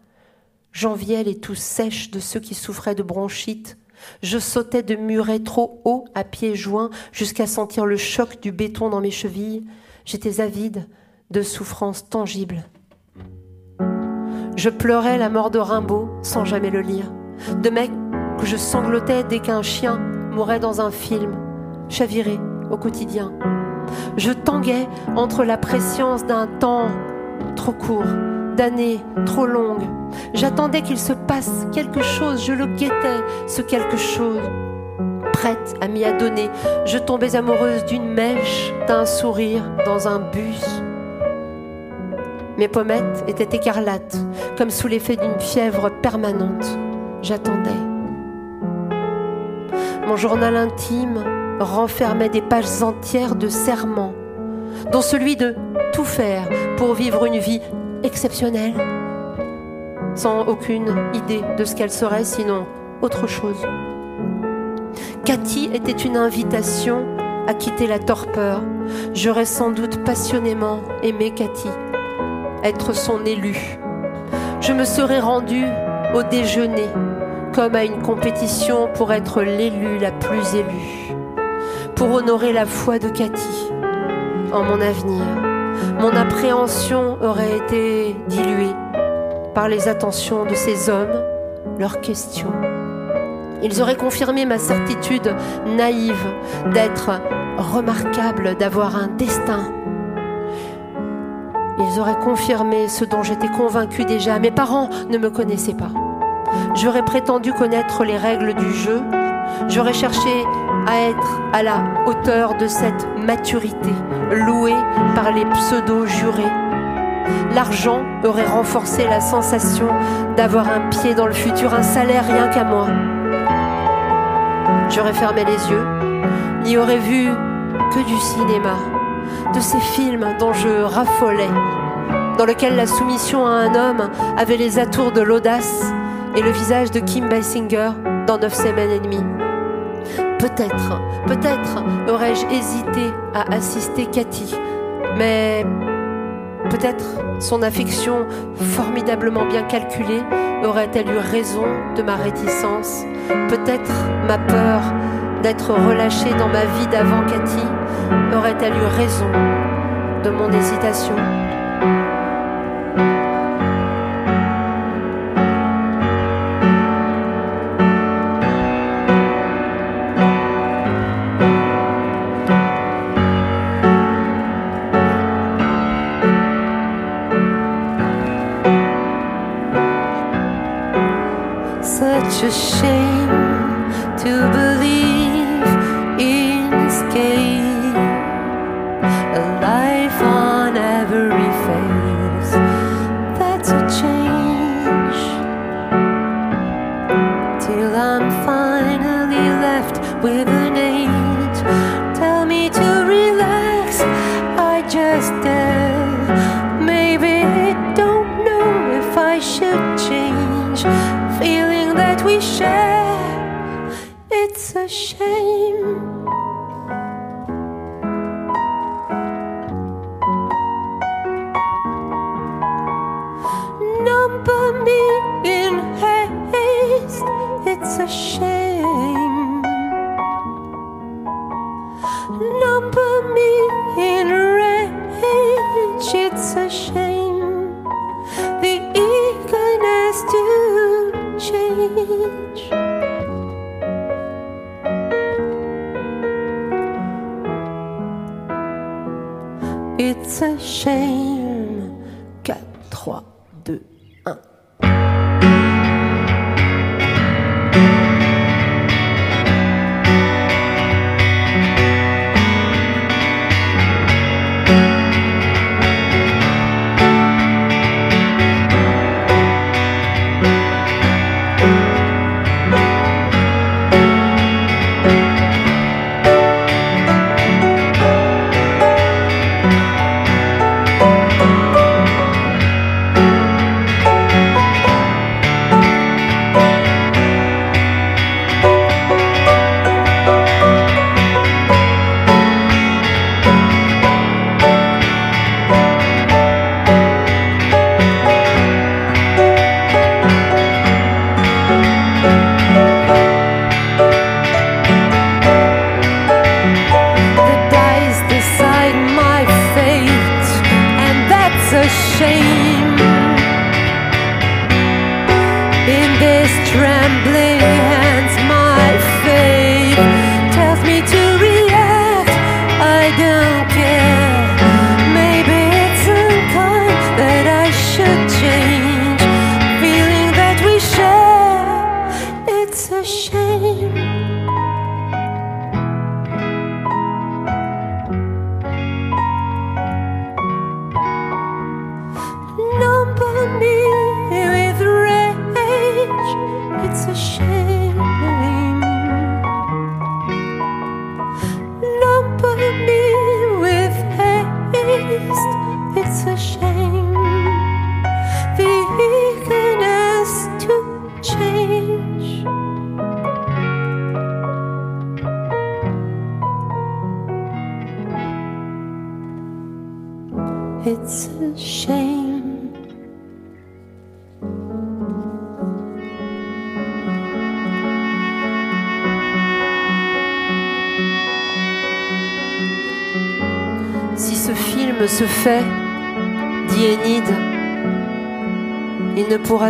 J'enviais les toux sèches de ceux qui souffraient de bronchite, je sautais de murets trop hauts à pieds joints jusqu'à sentir le choc du béton dans mes chevilles. J'étais avide de souffrances tangibles. Je pleurais la mort de Rimbaud sans jamais le lire. De mecs que je sanglotais dès qu'un chien mourait dans un film, chaviré au quotidien. Je tanguais entre la préscience d'un temps trop court d'années trop longues. J'attendais qu'il se passe quelque chose, je le guettais, ce quelque chose. Prête à m'y adonner, je tombais amoureuse d'une mèche, d'un sourire, dans un bus. Mes pommettes étaient écarlates, comme sous l'effet d'une fièvre permanente. J'attendais. Mon journal intime renfermait des pages entières de serments, dont celui de tout faire pour vivre une vie exceptionnelle, sans aucune idée de ce qu'elle serait, sinon autre chose. Cathy était une invitation à quitter la torpeur. J'aurais sans doute passionnément aimé Cathy, être son élue. Je me serais rendue au déjeuner, comme à une compétition pour être l'élue la plus élue, pour honorer la foi de Cathy en mon avenir mon appréhension aurait été diluée par les attentions de ces hommes, leurs questions. Ils auraient confirmé ma certitude naïve d'être remarquable, d'avoir un destin. Ils auraient confirmé ce dont j'étais convaincue déjà. Mes parents ne me connaissaient pas. J'aurais prétendu connaître les règles du jeu. J'aurais cherché à être à la hauteur de cette maturité louée par les pseudo-jurés. L'argent aurait renforcé la sensation d'avoir un pied dans le futur, un salaire rien qu'à moi. J'aurais fermé les yeux n'y aurait vu que du cinéma, de ces films dont je raffolais, dans lesquels la soumission à un homme avait les atours de l'audace et le visage de Kim Basinger dans Neuf semaines et demie. Peut-être, peut-être aurais-je hésité à assister Cathy, mais peut-être son affection formidablement bien calculée aurait-elle eu raison de ma réticence. Peut-être ma peur d'être relâchée dans ma vie d'avant Cathy aurait-elle eu raison de mon hésitation shame 4, 3,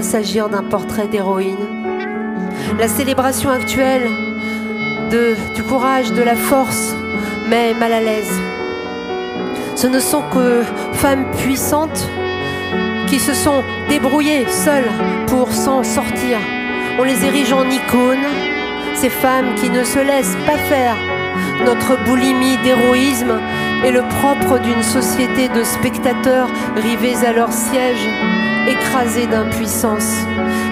s'agir d'un portrait d'héroïne. La célébration actuelle du courage, de la force, mais mal à l'aise. Ce ne sont que femmes puissantes qui se sont débrouillées seules pour s'en sortir. On les érige en icônes, ces femmes qui ne se laissent pas faire. Notre boulimie d'héroïsme est le propre d'une société de spectateurs rivés à leur siège, écrasés d'impuissance.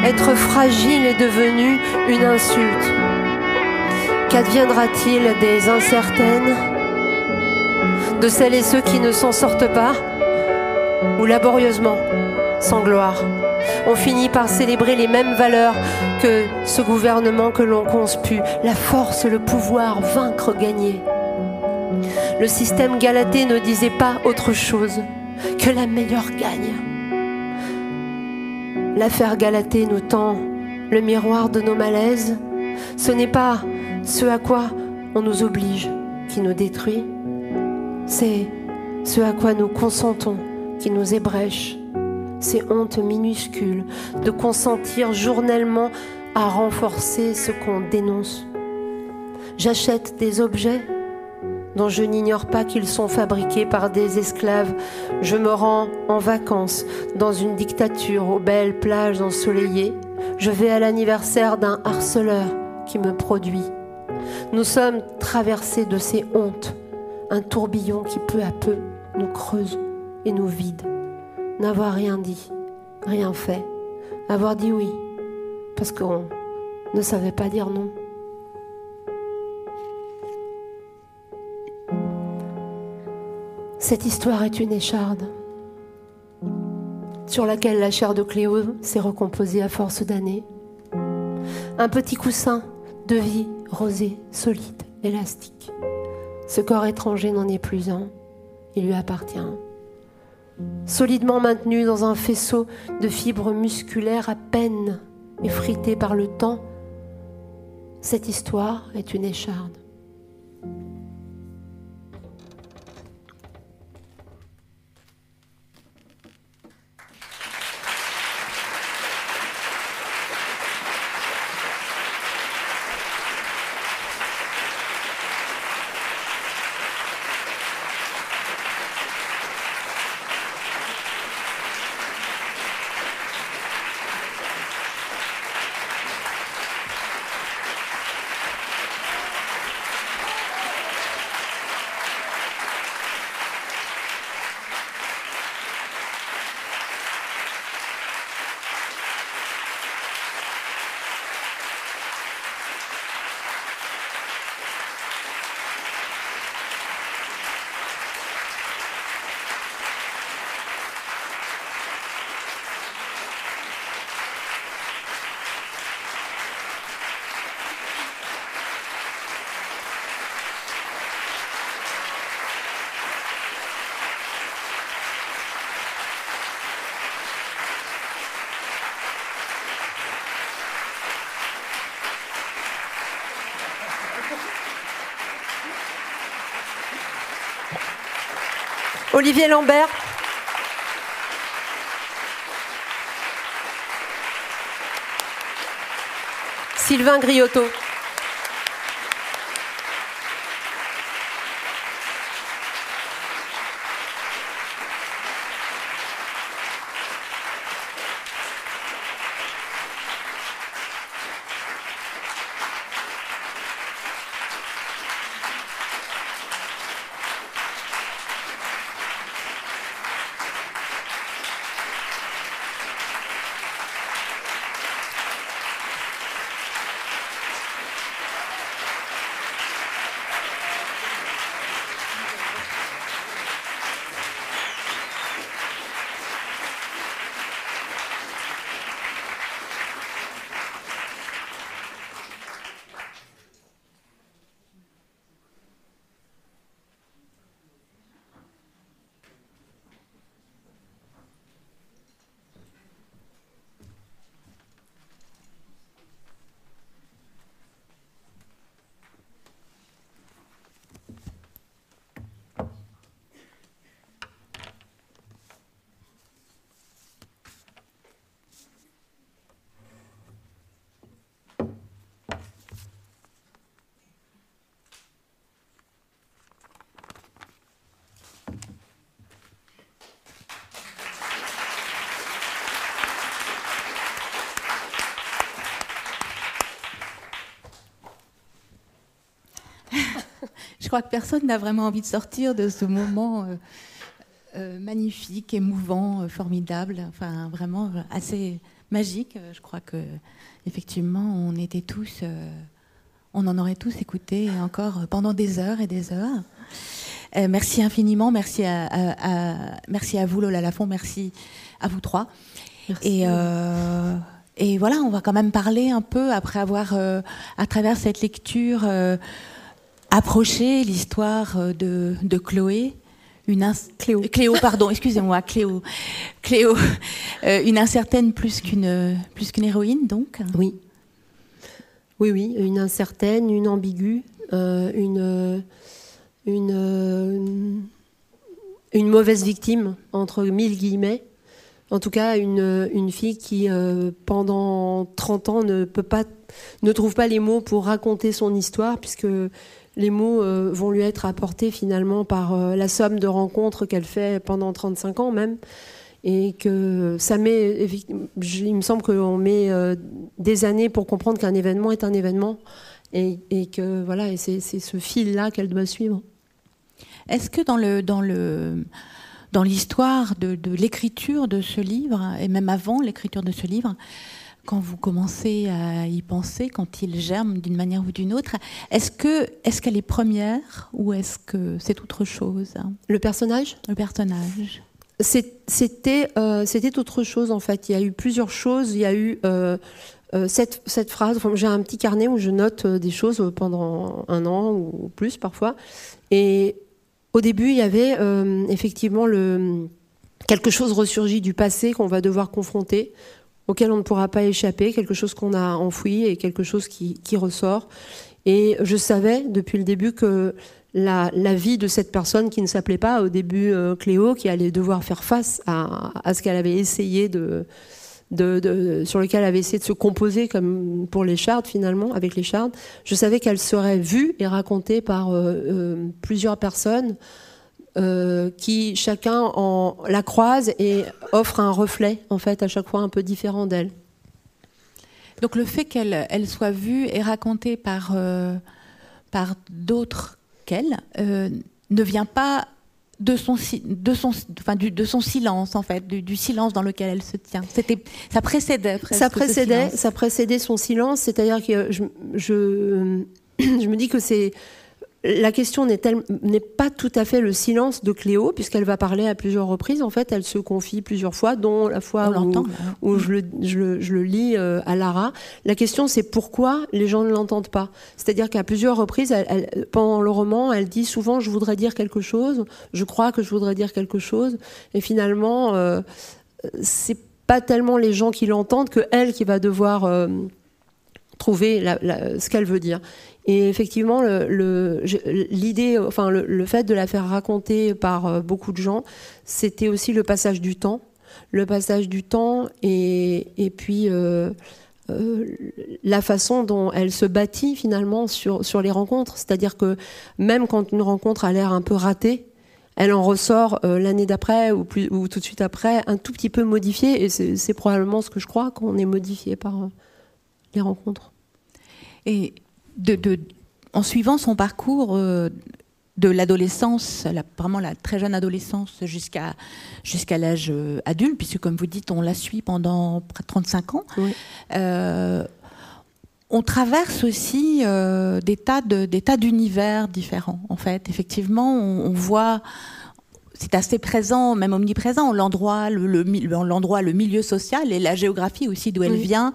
Être fragile est devenu une insulte. Qu'adviendra-t-il des incertaines, de celles et ceux qui ne s'en sortent pas, ou laborieusement, sans gloire? On finit par célébrer les mêmes valeurs que ce gouvernement que l'on conspue, la force, le pouvoir, vaincre, gagner. Le système galaté ne disait pas autre chose que la meilleure gagne. L'affaire Galatée nous tend le miroir de nos malaises. Ce n'est pas ce à quoi on nous oblige qui nous détruit, c'est ce à quoi nous consentons qui nous ébrèche ces hontes minuscules, de consentir journellement à renforcer ce qu'on dénonce. J'achète des objets dont je n'ignore pas qu'ils sont fabriqués par des esclaves. Je me rends en vacances dans une dictature aux belles plages ensoleillées. Je vais à l'anniversaire d'un harceleur qui me produit. Nous sommes traversés de ces hontes, un tourbillon qui peu à peu nous creuse et nous vide n'avoir rien dit, rien fait, avoir dit oui, parce qu'on ne savait pas dire non. Cette histoire est une écharde sur laquelle la chair de Cléo s'est recomposée à force d'années. Un petit coussin de vie rosé, solide, élastique. Ce corps étranger n'en est plus un, il lui appartient solidement maintenu dans un faisceau de fibres musculaires à peine effritées par le temps, cette histoire est une écharde. Olivier Lambert. Sylvain Griotto. Je crois que personne n'a vraiment envie de sortir de ce moment euh, euh, magnifique, émouvant, euh, formidable, enfin vraiment assez magique. Je crois que effectivement, on était tous on en aurait tous écouté encore pendant des heures et des heures. Merci infiniment, merci à, merci à vous Lola Lafont, merci à vous trois. Et, euh, et voilà, on va quand même parler un peu après avoir, à travers cette lecture, approché l'histoire de, de Chloé une Cléo. Cléo, pardon, excusez-moi, Cléo. Cléo, une incertaine plus qu'une plus qu'une héroïne, donc. Oui. Oui, oui, une incertaine, une ambiguë, une une, euh, une mauvaise victime, entre mille guillemets. En tout cas, une, une fille qui, euh, pendant 30 ans, ne, peut pas, ne trouve pas les mots pour raconter son histoire, puisque les mots euh, vont lui être apportés finalement par la somme de rencontres qu'elle fait pendant 35 ans même. Et que ça met, il me semble qu'on met des années pour comprendre qu'un événement est un événement. Et, que voilà, et c'est ce fil-là qu'elle doit suivre. Est-ce que dans l'histoire de, l'écriture de ce livre et même avant l'écriture de ce livre, quand vous commencez à y penser, quand il germe d'une manière ou d'une autre, est-ce que est-ce qu'elle est première ou est-ce que c'est autre chose? Le personnage? Le personnage. C'était euh, c'était autre chose en fait. Il y a eu plusieurs choses. Il y a eu euh, euh, cette, cette, phrase. J'ai un petit carnet où je note des choses pendant un an ou plus parfois. Et au début, il y avait euh, effectivement le, quelque chose ressurgi du passé qu'on va devoir confronter, auquel on ne pourra pas échapper, quelque chose qu'on a enfoui et quelque chose qui, ressort. Et je savais depuis le début que la, vie de cette personne qui ne s'appelait pas au début euh, Cléo, qui allait devoir faire face à ce qu'elle avait essayé de, sur lequel elle avait essayé de se composer comme pour les chardes finalement, avec les chardes, je savais qu'elle serait vue et racontée par euh, euh, plusieurs personnes euh, qui chacun en, la croise et offre un reflet en fait à chaque fois un peu différent d'elle. Donc le fait qu'elle elle soit vue et racontée par, par d'autres qu'elle ne vient pas de son, de son, enfin, du, de son silence en fait, du, silence dans lequel elle se tient. C'était, ça précédait. Ça précédait, ça précédait son silence. C'est-à-dire que je, je, je me dis que c'est la question n'est pas tout à fait le silence de Cléo, puisqu'elle va parler à plusieurs reprises. En fait, elle se confie plusieurs fois, dont la fois où, je, le, lis euh, à Lara. La question, c'est pourquoi les gens ne l'entendent pas? C'est-à-dire qu'à plusieurs reprises, pendant le roman, elle dit souvent je voudrais dire quelque chose, je crois que je voudrais dire quelque chose, et finalement, euh, c'est pas tellement les gens qui l'entendent que elle qui va devoir euh, trouver ce qu'elle veut dire. Et effectivement, l'idée, enfin le, fait de la faire raconter par euh, beaucoup de gens, c'était aussi le passage du temps, le passage du temps et, et puis euh, euh, la façon dont elle se bâtit finalement sur, sur les rencontres. C'est-à-dire que même quand une rencontre a l'air un peu ratée, elle en ressort l'année d'après ou, ou tout de suite après un tout petit peu modifiée. Et c'est probablement ce que je crois qu'on est modifié par les rencontres. Et de, en suivant son parcours euh, de l'adolescence, vraiment la très jeune adolescence jusqu'à jusqu'à l'âge euh, adulte, puisque comme vous dites, on la suit pendant près de 35 ans. Euh, on traverse aussi des tas des tas d'univers différents. En fait, effectivement, on voit c'est assez présent, même omniprésent, l'endroit, le, l'endroit, le milieu social et la géographie aussi d'où elle vient,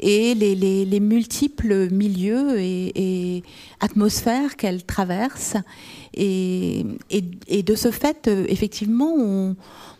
et les, multiples milieux et, atmosphères qu'elle traverse. Et, et, de ce fait, euh, effectivement, on,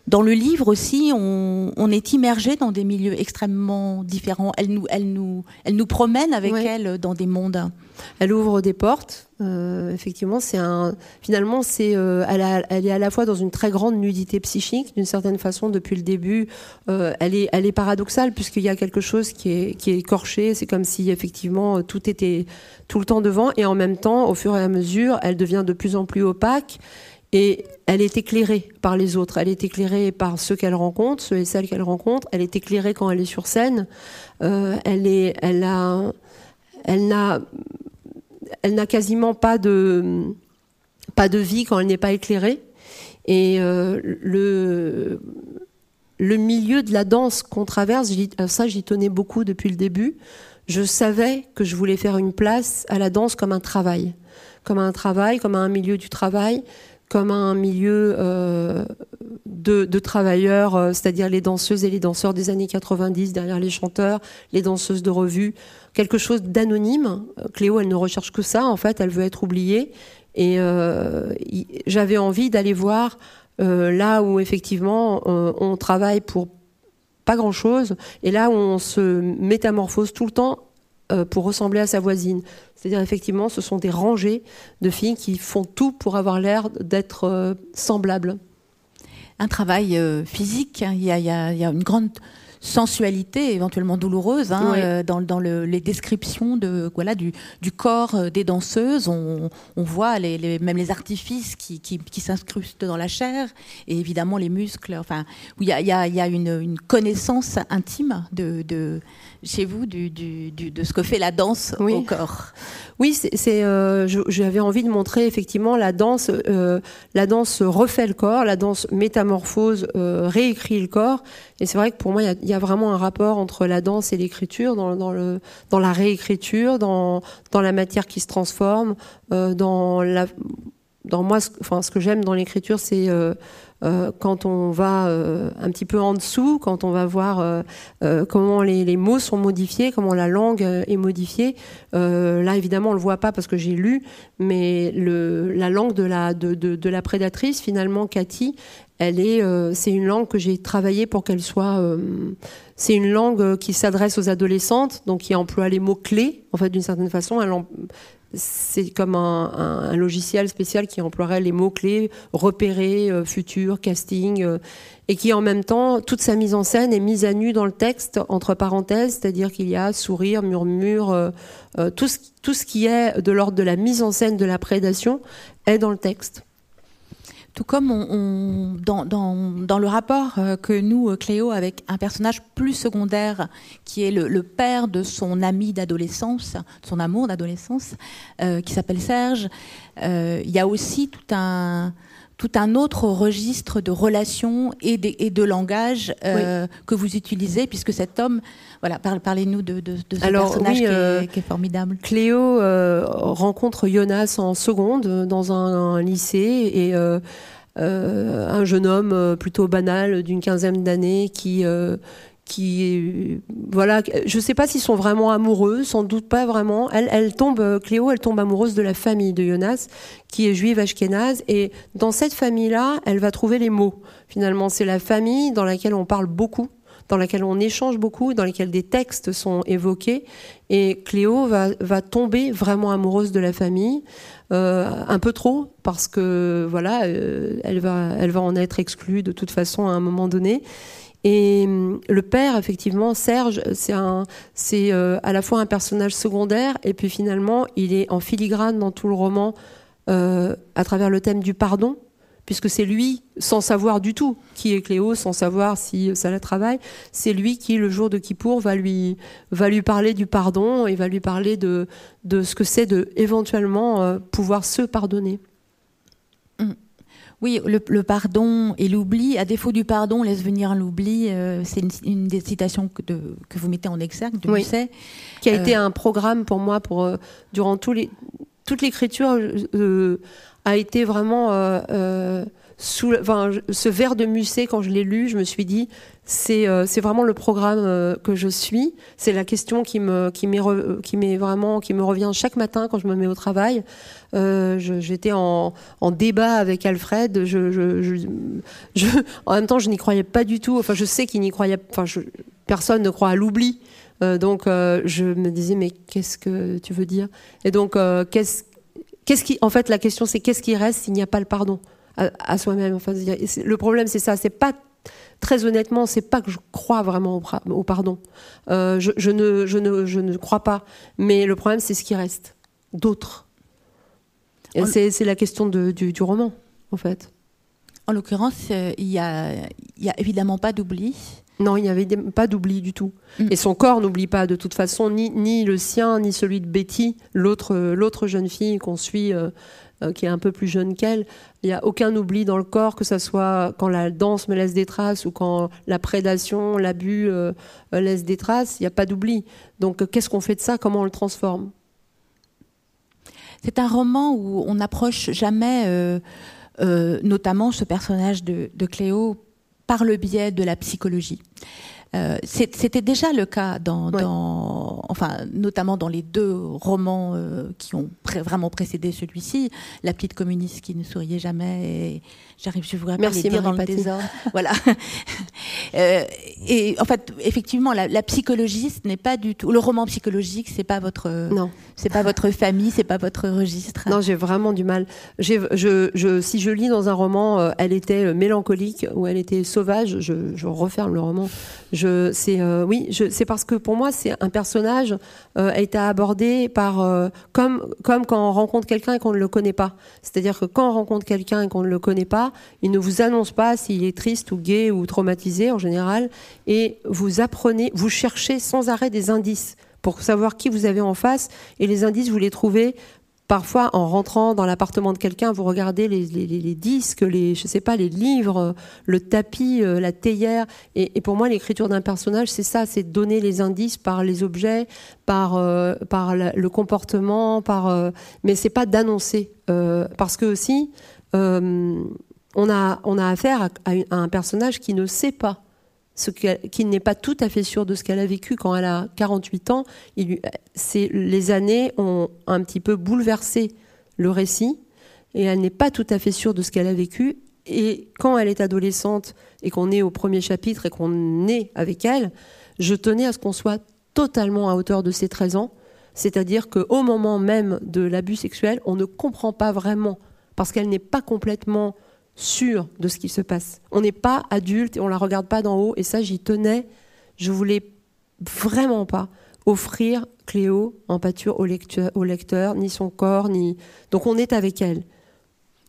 dans le livre aussi, on, est immergé dans des milieux extrêmement différents. Elle nous, elle nous, elle nous promène avec elle dans des mondes. Elle ouvre des portes. Euh, effectivement, c'est un. Finalement, c'est. Euh, elle, elle, est à la fois dans une très grande nudité psychique, d'une certaine façon, depuis le début. Euh, elle est, elle est paradoxale puisqu'il y a quelque chose qui est, qui est écorché. C'est comme si effectivement tout était tout le temps devant, et en même temps, au fur et à mesure, elle devient de plus en plus opaque. Et elle est éclairée par les autres. Elle est éclairée par ceux qu'elle rencontre, ceux et celles qu'elle rencontre. Elle est éclairée quand elle est sur scène. Euh, elle est, elle a, elle n'a, elle n'a quasiment pas de, pas de vie quand elle n'est pas éclairée. Et euh, le, le milieu de la danse qu'on traverse, ça j'y tenais beaucoup depuis le début. je savais que je voulais faire une place à la danse comme un travail, comme un travail, comme un milieu du travail, comme un milieu euh, de, travailleurs, euh, c'est-à-dire les danseuses et les danseurs des années 90 derrière les chanteurs, les danseuses de revue, quelque chose d'anonyme. Cléo, elle ne recherche que ça, en fait, elle veut être oubliée. Et euh, j'avais envie d'aller voir là où effectivement on travaille pour pas grand-chose, et là où on se métamorphose tout le temps pour ressembler à sa voisine. C'est-à-dire effectivement, ce sont des rangées de filles qui font tout pour avoir l'air d'être euh, semblables. Un travail euh, physique, hein. il y, a, une grande sensualité éventuellement douloureuse hein, euh, dans, dans les descriptions de voilà du, du corps des danseuses on, on voit les, même les artifices qui, qui, qui s'incrustent dans la chair et évidemment les muscles enfin il y a, y a, y a une, une, connaissance intime de, de chez vous du, du, de ce que fait la danse au corps? Oui, c'est, euh, j'avais envie de montrer effectivement la danse. Euh, la danse refait le corps, la danse métamorphose, euh, réécrit le corps. Et c'est vrai que pour moi, il y, y a, vraiment un rapport entre la danse et l'écriture, dans, dans, le, dans la réécriture, dans, dans la matière qui se transforme, euh, dans la, dans moi, ce, enfin, ce que j'aime dans l'écriture, c'est euh, quand on va euh, un petit peu en dessous, quand on va voir euh, comment les, mots sont modifiés, comment la langue est modifiée. là, évidemment, on le voit pas parce que j'ai lu, mais la langue de la, prédatrice, finalement, Cathy, c'est une langue que j'ai travaillée pour qu'elle soit. c'est une langue qui s'adresse aux adolescentes, donc qui emploie les mots clés, en fait, d'une certaine façon. C'est comme un, logiciel spécial qui emploierait les mots-clés repérer, euh, futur, casting, euh, et qui en même temps, toute sa mise en scène est mise à nu dans le texte, entre parenthèses, c'est-à-dire qu'il y a sourire, murmure, euh, tout, ce, tout ce qui est de l'ordre de la mise en scène de la prédation est dans le texte. Tout comme dans, le rapport euh, que nous, euh, Cléo, avec un personnage plus secondaire, qui est le, père de son ami d'adolescence, son amour d'adolescence, euh, qui s'appelle Serge, il y a aussi tout un tout un autre registre de relations et de, et de langage que vous utilisez, puisque cet homme, voilà, parlez-nous de, de, ce personnage qui, est, formidable. Cléo rencontre Jonas en seconde dans un, un lycée et euh, un jeune homme euh, plutôt banal d'une quinzaine d'années qui euh, qui voilà je sais pas s'ils sont vraiment amoureux sans doute pas vraiment elle, tombe Cléo elle tombe amoureuse de la famille de Jonas qui est juive ashkénaze et dans cette famille là elle va trouver les mots finalement c'est la famille dans laquelle on parle beaucoup dans laquelle on échange beaucoup, dans laquelle des textes sont évoqués. Et Cléo va, tomber vraiment amoureuse de la famille, euh, un peu trop, parce que voilà, euh, elle va en être exclue de toute façon à un moment donné. Et hum, le père, effectivement, Serge, c'est euh, à la fois un personnage secondaire et puis finalement, il est en filigrane dans tout le roman à travers le thème du pardon puisque c'est lui, sans savoir du tout qui est Cléo, sans savoir si ça la travaille, c'est lui qui, le jour de Kippour, va lui, parler du pardon et va lui parler de, de ce que c'est de éventuellement euh, pouvoir se pardonner. Oui, le, pardon et l'oubli. À défaut du pardon, laisse venir l'oubli. Euh, c'est une, des citations que, que, vous mettez en exergue de Musset. Qui a été euh, un programme pour moi pour, durant tous les, toute l'écriture a été vraiment euh, euh, sous, enfin, ce vers de Musset quand je l'ai lu, je me suis dit c'est euh, c'est vraiment le programme que je suis. C'est la question qui me m'est qui m'est vraiment qui me revient chaque matin quand je me mets au travail. J'étais en, débat avec Alfred. En même temps, je n'y croyais pas du tout. Enfin, je sais qu'il n'y croyait. Enfin, personne ne croit à l'oubli. donc, je me disais mais qu'est-ce que tu veux dire? Et donc, qu'est-ce qui, en fait, la question c'est qu'est-ce qui reste s'il n'y a pas le pardon à, soi-même? Enfin, le problème c'est ça. C'est pas très honnêtement, c'est pas que je crois vraiment au, pardon. Euh, je, ne, je, ne, je ne crois pas. Mais le problème c'est ce qui reste. D'autres. Et c'est la question de, du, du, roman, en fait. En l'occurrence, euh, il n'y a, y a évidemment pas d'oubli. Non, il n'y avait pas d'oubli du tout. Mm. Et son corps n'oublie pas de toute façon, ni, ni le sien, ni celui de Betty, l'autre, l'autre jeune fille qu'on suit euh, euh, qui est un peu plus jeune qu'elle. Il n'y a aucun oubli dans le corps, que ce soit quand la danse me laisse des traces ou quand la prédation, l'abus euh, laisse des traces. Il n'y a pas d'oubli. Donc qu'est-ce qu'on fait de ça? Comment on le transforme? C'est un roman où on n'approche jamais, notamment ce personnage de Cléo, par le biais de la psychologie. Euh, c'était déjà le cas dans, dans, enfin, notamment dans les deux romans euh, qui ont vraiment précédé celui-ci, La petite communiste qui ne souriait jamais. Et j'arrive, je vous rappelle, les dire dans le désordre. voilà. euh, et en fait, effectivement, la, ce n'est pas du tout. Le roman psychologique, c'est pas votre. Non. C'est pas votre famille, c'est pas votre registre. Non, j'ai vraiment du mal. Je, je, si je lis dans un roman, elle était mélancolique ou elle était sauvage, je, je referme le roman. Je, c'est euh, oui, c'est parce que pour moi, c'est un personnage euh, a été abordé par euh, comme comme quand on rencontre quelqu'un et qu'on ne le connaît pas. C'est-à-dire que quand on rencontre quelqu'un et qu'on ne le connaît pas, il ne vous annonce pas s'il est triste ou gay ou traumatisé en général, et vous apprenez, vous cherchez sans arrêt des indices pour savoir qui vous avez en face, et les indices vous les trouvez Parfois, en rentrant dans l'appartement de quelqu'un, vous regardez les, disques, les, je sais pas, les livres, le tapis, euh, la théière. Et, pour moi, l'écriture d'un personnage, c'est ça, c'est donner les indices par les objets, par, euh, par le comportement, par. Euh, mais c'est pas d'annoncer, parce que aussi, on a, on a affaire à un personnage qui ne sait pas qui n'est pas tout à fait sûr de ce qu'elle a vécu quand elle a 48 ans. Les années ont un petit peu bouleversé le récit et elle n'est pas tout à fait sûre de ce qu'elle a vécu. Et quand elle est adolescente et qu'on est au premier chapitre et qu'on est avec elle, je tenais à ce qu'on soit totalement à hauteur de ses 13 ans. C'est-à-dire qu'au moment même de l'abus sexuel, on ne comprend pas vraiment, parce qu'elle n'est pas complètement sûr de ce qui se passe. On n'est pas adulte et on la regarde pas d'en haut. Et ça, j'y tenais. Je voulais vraiment pas offrir Cléo en pâture au lecteur, au lecteur, ni son corps, ni. Donc on est avec elle.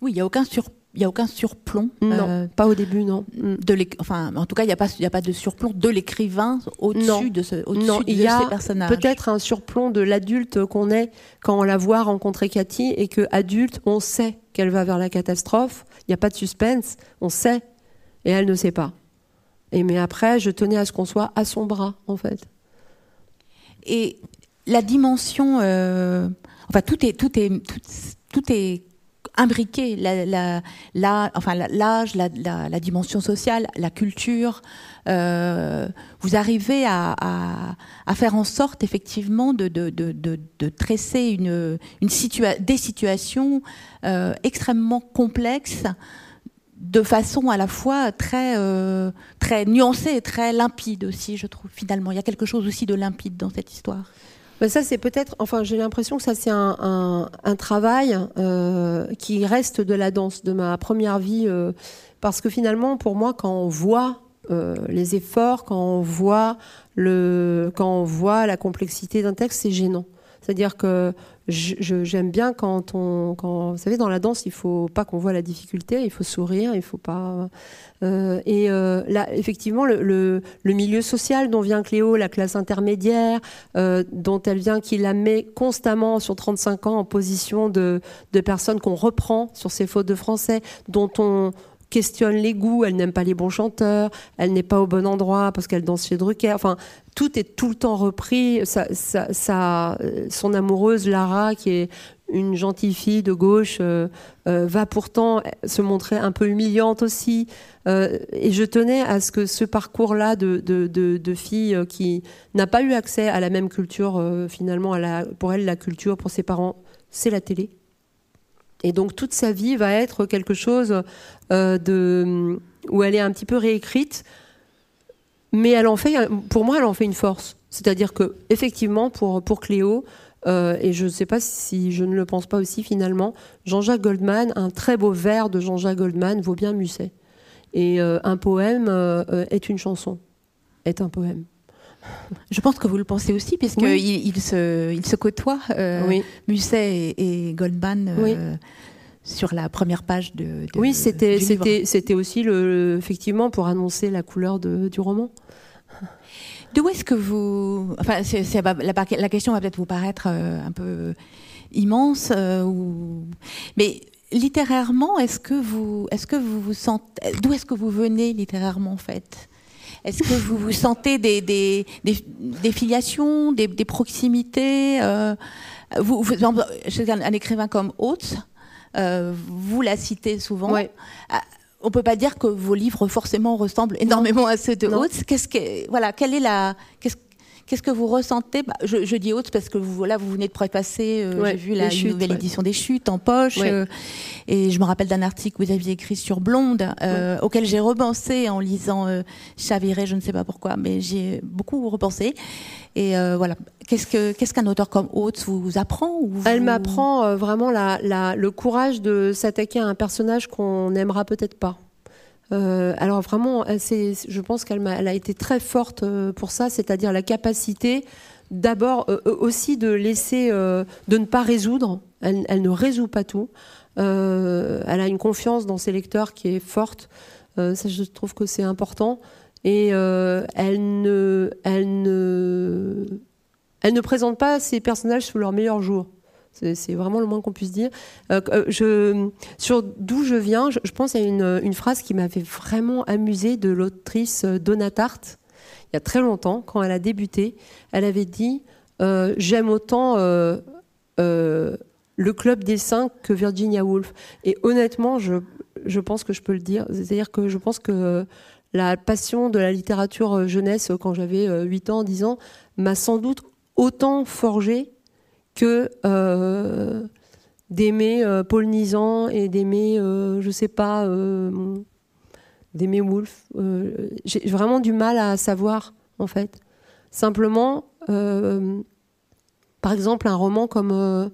Oui, il y a aucun sur il y a aucun surplomb. Non, euh, pas au début, non. Mm. De enfin, en tout cas, il n'y a pas, y a pas de surplomb de l'écrivain au-dessus de ce, au-dessus de, il y a Peut-être un surplomb de l'adulte qu'on est quand on la voit rencontrer Cathy et que adulte, on sait qu'elle va vers la catastrophe. Il n'y a pas de suspense, on sait, et elle ne sait pas. Et mais après, je tenais à ce qu'on soit à son bras, en fait. Et la dimension, euh, enfin, tout est, tout est, tout, tout est enfin l'âge, la, dimension sociale, la culture. Euh, vous arrivez à, faire en sorte effectivement de, tresser une des situations euh, extrêmement complexes de façon à la fois très, euh, très nuancée et très limpide aussi, je trouve, finalement. Il y a quelque chose aussi de limpide dans cette histoire. Ben ça, c'est peut-être, enfin, j'ai l'impression que ça, c'est un, un, travail euh, qui reste de la danse, de ma première vie, euh, parce que finalement, pour moi, quand on voit euh, les efforts, quand on voit le, quand on voit la complexité d'un texte, c'est gênant. C'est-à-dire que j'aime bien quand on, vous savez, dans la danse, il faut pas qu'on voit la difficulté, il faut sourire, il faut pas. Euh, et euh, là, effectivement, le, milieu social dont vient Cléo, la classe intermédiaire, euh, dont elle vient, qui la met constamment sur 35 ans en position de, de personnes qu'on reprend sur ses fautes de français, dont on questionne les goûts, elle n'aime pas les bons chanteurs, elle n'est pas au bon endroit parce qu'elle danse chez Drucker. Enfin, tout est tout le temps repris. Ça, ça, son amoureuse Lara, qui est une gentille fille de gauche, euh, euh, va pourtant se montrer un peu humiliante aussi. Euh, et je tenais à ce que ce parcours-là de, de, de, de, fille qui n'a pas eu accès à la même culture, finalement, à la, pour elle, la culture, pour ses parents, c'est la télé. Et donc toute sa vie va être quelque chose euh, de, où elle est un petit peu réécrite, mais elle en fait, pour moi, elle en fait une force. C'est-à-dire que effectivement, pour pour Cléo, euh, et je ne sais pas si je ne le pense pas aussi finalement, Jean-Jacques Goldman, un très beau vers de Jean-Jacques Goldman vaut bien Musset. Et euh, un poème est une chanson, est un poème. Je pense que vous le pensez aussi, puisqu'ils il se, il se côtoient, euh, Musset et, Goldman. Euh, sur la première page de, oui c'était c'était c'était aussi le, effectivement pour annoncer la couleur de, du roman. D'où est-ce que vous... Enfin, la, question va peut-être vous paraître un peu immense, ou... mais littérairement, est-ce que vous, est-ce que vous vous sentez, d'où est-ce que vous venez littérairement en fait? Est-ce que vous vous sentez des, des, des, filiations, des, proximités euh, vous, vous, chez un, écrivain comme Oates, euh, vous la citez souvent. Ouais. Euh, on peut pas dire que vos livres forcément ressemblent énormément à ceux de Oates. Qu'est-ce que, voilà, quelle est la, qu'est-ce, Qu'est-ce que vous ressentez bah, je, dis haute parce que vous, voilà, vous venez de prépasser, euh, j'ai vu la nouvelle édition des Chutes en poche, euh, et je me rappelle d'un article que vous aviez écrit sur Blonde, euh, auquel j'ai repensé en lisant Chaviré, je ne sais pas pourquoi, mais j'ai beaucoup repensé. Et voilà, qu'est-ce que qu'est-ce qu'un auteur comme Haute vous, apprend ou Elle m'apprend vraiment la, le courage de s'attaquer à un personnage qu'on n'aimera peut-être pas. Euh, alors vraiment, je pense qu'elle a, été très forte euh, pour ça, c'est-à-dire la capacité d'abord euh, aussi de laisser, de ne pas résoudre. Elle, ne résout pas tout. elle a une confiance dans ses lecteurs qui est forte. ça, je trouve que c'est important. Et elle ne, elle ne présente pas ses personnages sous leur meilleur jour. C'est vraiment le moins qu'on puisse dire. Euh, euh, sur d'où je viens, je, pense à une, phrase qui m'avait vraiment amusée de l'autrice euh, Donna Tartt, il y a très longtemps, quand elle a débuté. Elle avait dit J'aime autant le club des cinq que Virginia Woolf. Et honnêtement, je, je pense que je peux le dire. C'est-à-dire que je pense que la passion de la littérature jeunesse, quand j'avais 8 ans, 10 ans, m'a sans doute autant forgé que euh, d'aimer euh, Paul Nizan et d'aimer, euh, je sais pas, d'aimer Wolf. J'ai vraiment du mal à savoir, en fait. Simplement, par exemple, un roman comme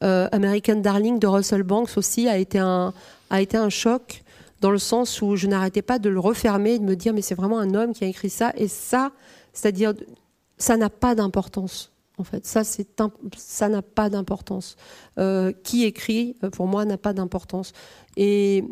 American Darling de Russell Banks aussi a été un, a été un choc dans le sens où je n'arrêtais pas de le refermer et de me dire mais c'est vraiment un homme qui a écrit ça et ça, c'est-à-dire ça n'a pas d'importance. En fait, ça, n'a pas d'importance. Euh, qui écrit, euh, pour moi, n'a pas d'importance. Et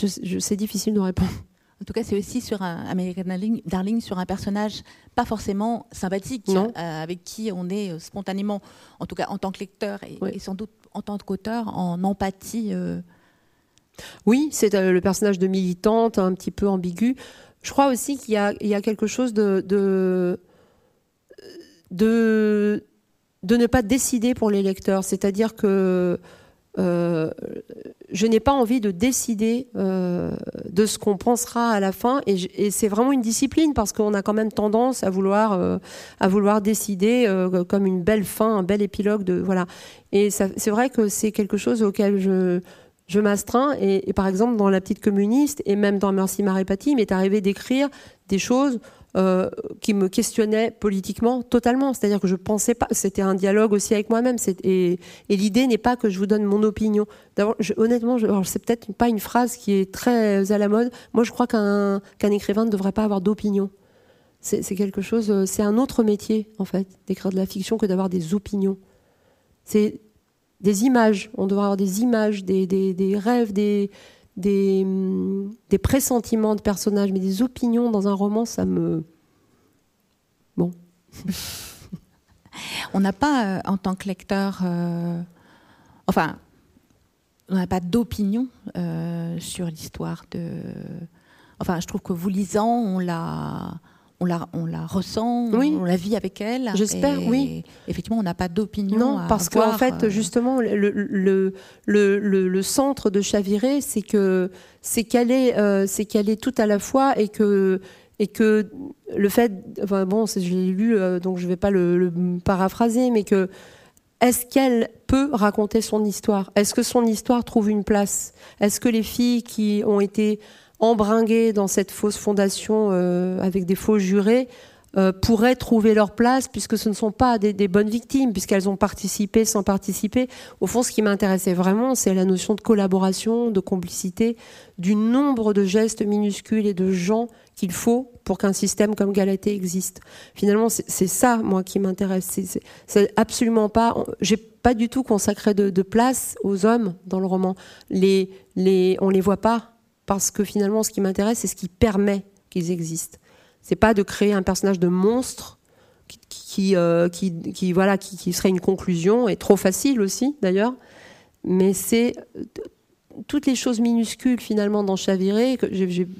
je, c'est difficile de répondre. En tout cas, c'est aussi sur un American Darling, sur un personnage pas forcément sympathique, euh, avec qui on est spontanément, en tout cas en tant que lecteur et, sans doute en tant qu'auteur, en empathie. Oui, c'est le personnage de militante, un petit peu ambigu. Je crois aussi qu'il y, y a, quelque chose de, de de, de ne pas décider pour les lecteurs. C'est-à-dire que euh, je n'ai pas envie de décider euh, de ce qu'on pensera à la fin et, c'est vraiment une discipline parce qu'on a quand même tendance à vouloir euh, à vouloir décider comme une belle fin, un bel épilogue de voilà. Et c'est vrai que c'est quelque chose auquel je je m'astreins et, par exemple dans la petite communiste et même dans Merci Marie il m'est arrivé d'écrire des choses euh, qui me questionnait politiquement totalement. C'est-à-dire que je pensais pas. C'était un dialogue aussi avec moi-même. Et, l'idée n'est pas que je vous donne mon opinion. D'abord, honnêtement, c'est peut-être pas une phrase qui est très à la mode. Moi, je crois qu'un qu'un écrivain ne devrait pas avoir d'opinion. C'est quelque chose. Euh, c'est un autre métier en fait d'écrire de la fiction que d'avoir des opinions. C'est des images. On doit avoir des images, des, des, des rêves, des des, des pressentiments de personnages, mais des opinions dans un roman, ça me. Bon. on n'a pas, euh, en tant que lecteur, euh, enfin, on n'a pas d'opinion euh, sur l'histoire de. Enfin, je trouve que vous lisant, on l'a on la, on la ressent, on la vit avec elle. J'espère, oui. Effectivement, on n'a pas d'opinion. Non, parce qu'en fait, euh, justement, le, le, le, le, centre de Chaviré, c'est que c'est qu'elle est, euh, c'est qu'elle est tout à la fois et que et que le fait, enfin bon, je l'ai lu, euh, donc je ne vais pas le, paraphraser, mais que est-ce qu'elle peut raconter son histoire? Est-ce que son histoire trouve une place? Est-ce que les filles qui ont été embringués dans cette fausse fondation euh, avec des faux jurés euh, pourraient trouver leur place puisque ce ne sont pas des, bonnes victimes, puisqu'elles ont participé sans participer. Au fond, ce qui m'intéressait vraiment, c'est la notion de collaboration, de complicité, du nombre de gestes minuscules et de gens qu'il faut pour qu'un système comme Galatée existe. Finalement, c'est ça, moi, qui m'intéresse. C'est absolument pas. J'ai pas du tout consacré de, place aux hommes dans le roman. Les, les, on les voit pas parce que finalement, ce qui m'intéresse, c'est ce qui permet qu'ils existent. C'est pas de créer un personnage de monstre qui, qui, qui, voilà, qui, serait une conclusion, et trop facile aussi d'ailleurs. Mais c'est toutes les choses minuscules finalement dans Chaviré que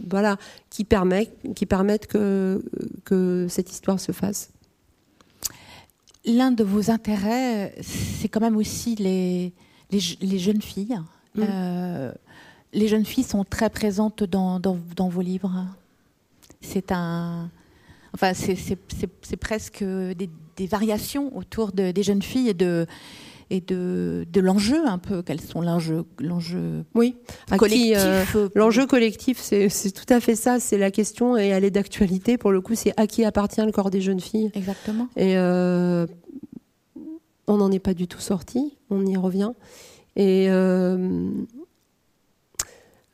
voilà, qui, permettent, qui permettent que, que cette histoire se fasse. L'un de vos intérêts, c'est quand même aussi les, les, jeunes filles. Mm. Euh, les jeunes filles sont très présentes dans, dans, vos livres. C'est un. Enfin, c'est presque des, des, variations autour de, des jeunes filles et de, et de, de l'enjeu un peu. Quels sont l'enjeu, l'enjeu oui. collectif euh, L'enjeu collectif, c'est, tout à fait ça. C'est la question et elle est d'actualité. Pour le coup, c'est à qui appartient le corps des jeunes filles. Exactement. Et euh, on n'en est pas du tout sorti. On y revient. Et euh,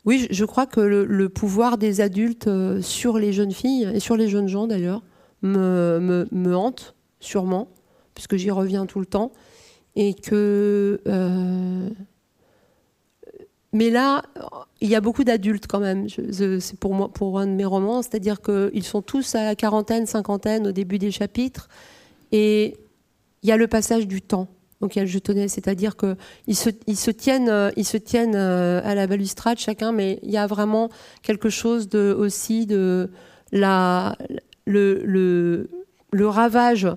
oui, je crois que le, pouvoir des adultes sur les jeunes filles et sur les jeunes gens d'ailleurs me, me, me hante sûrement, puisque j'y reviens tout le temps et que. Euh, mais là, il y a beaucoup d'adultes quand même. C'est pour moi, pour un de mes romans, c'est-à-dire qu'ils sont tous à la quarantaine, cinquantaine au début des chapitres, et il y a le passage du temps auquel je tenais, c'est-à-dire qu'ils se, se tiennent, ils se tiennent euh, à la balustrade chacun, mais il y a vraiment quelque chose de aussi de la le, le, ravage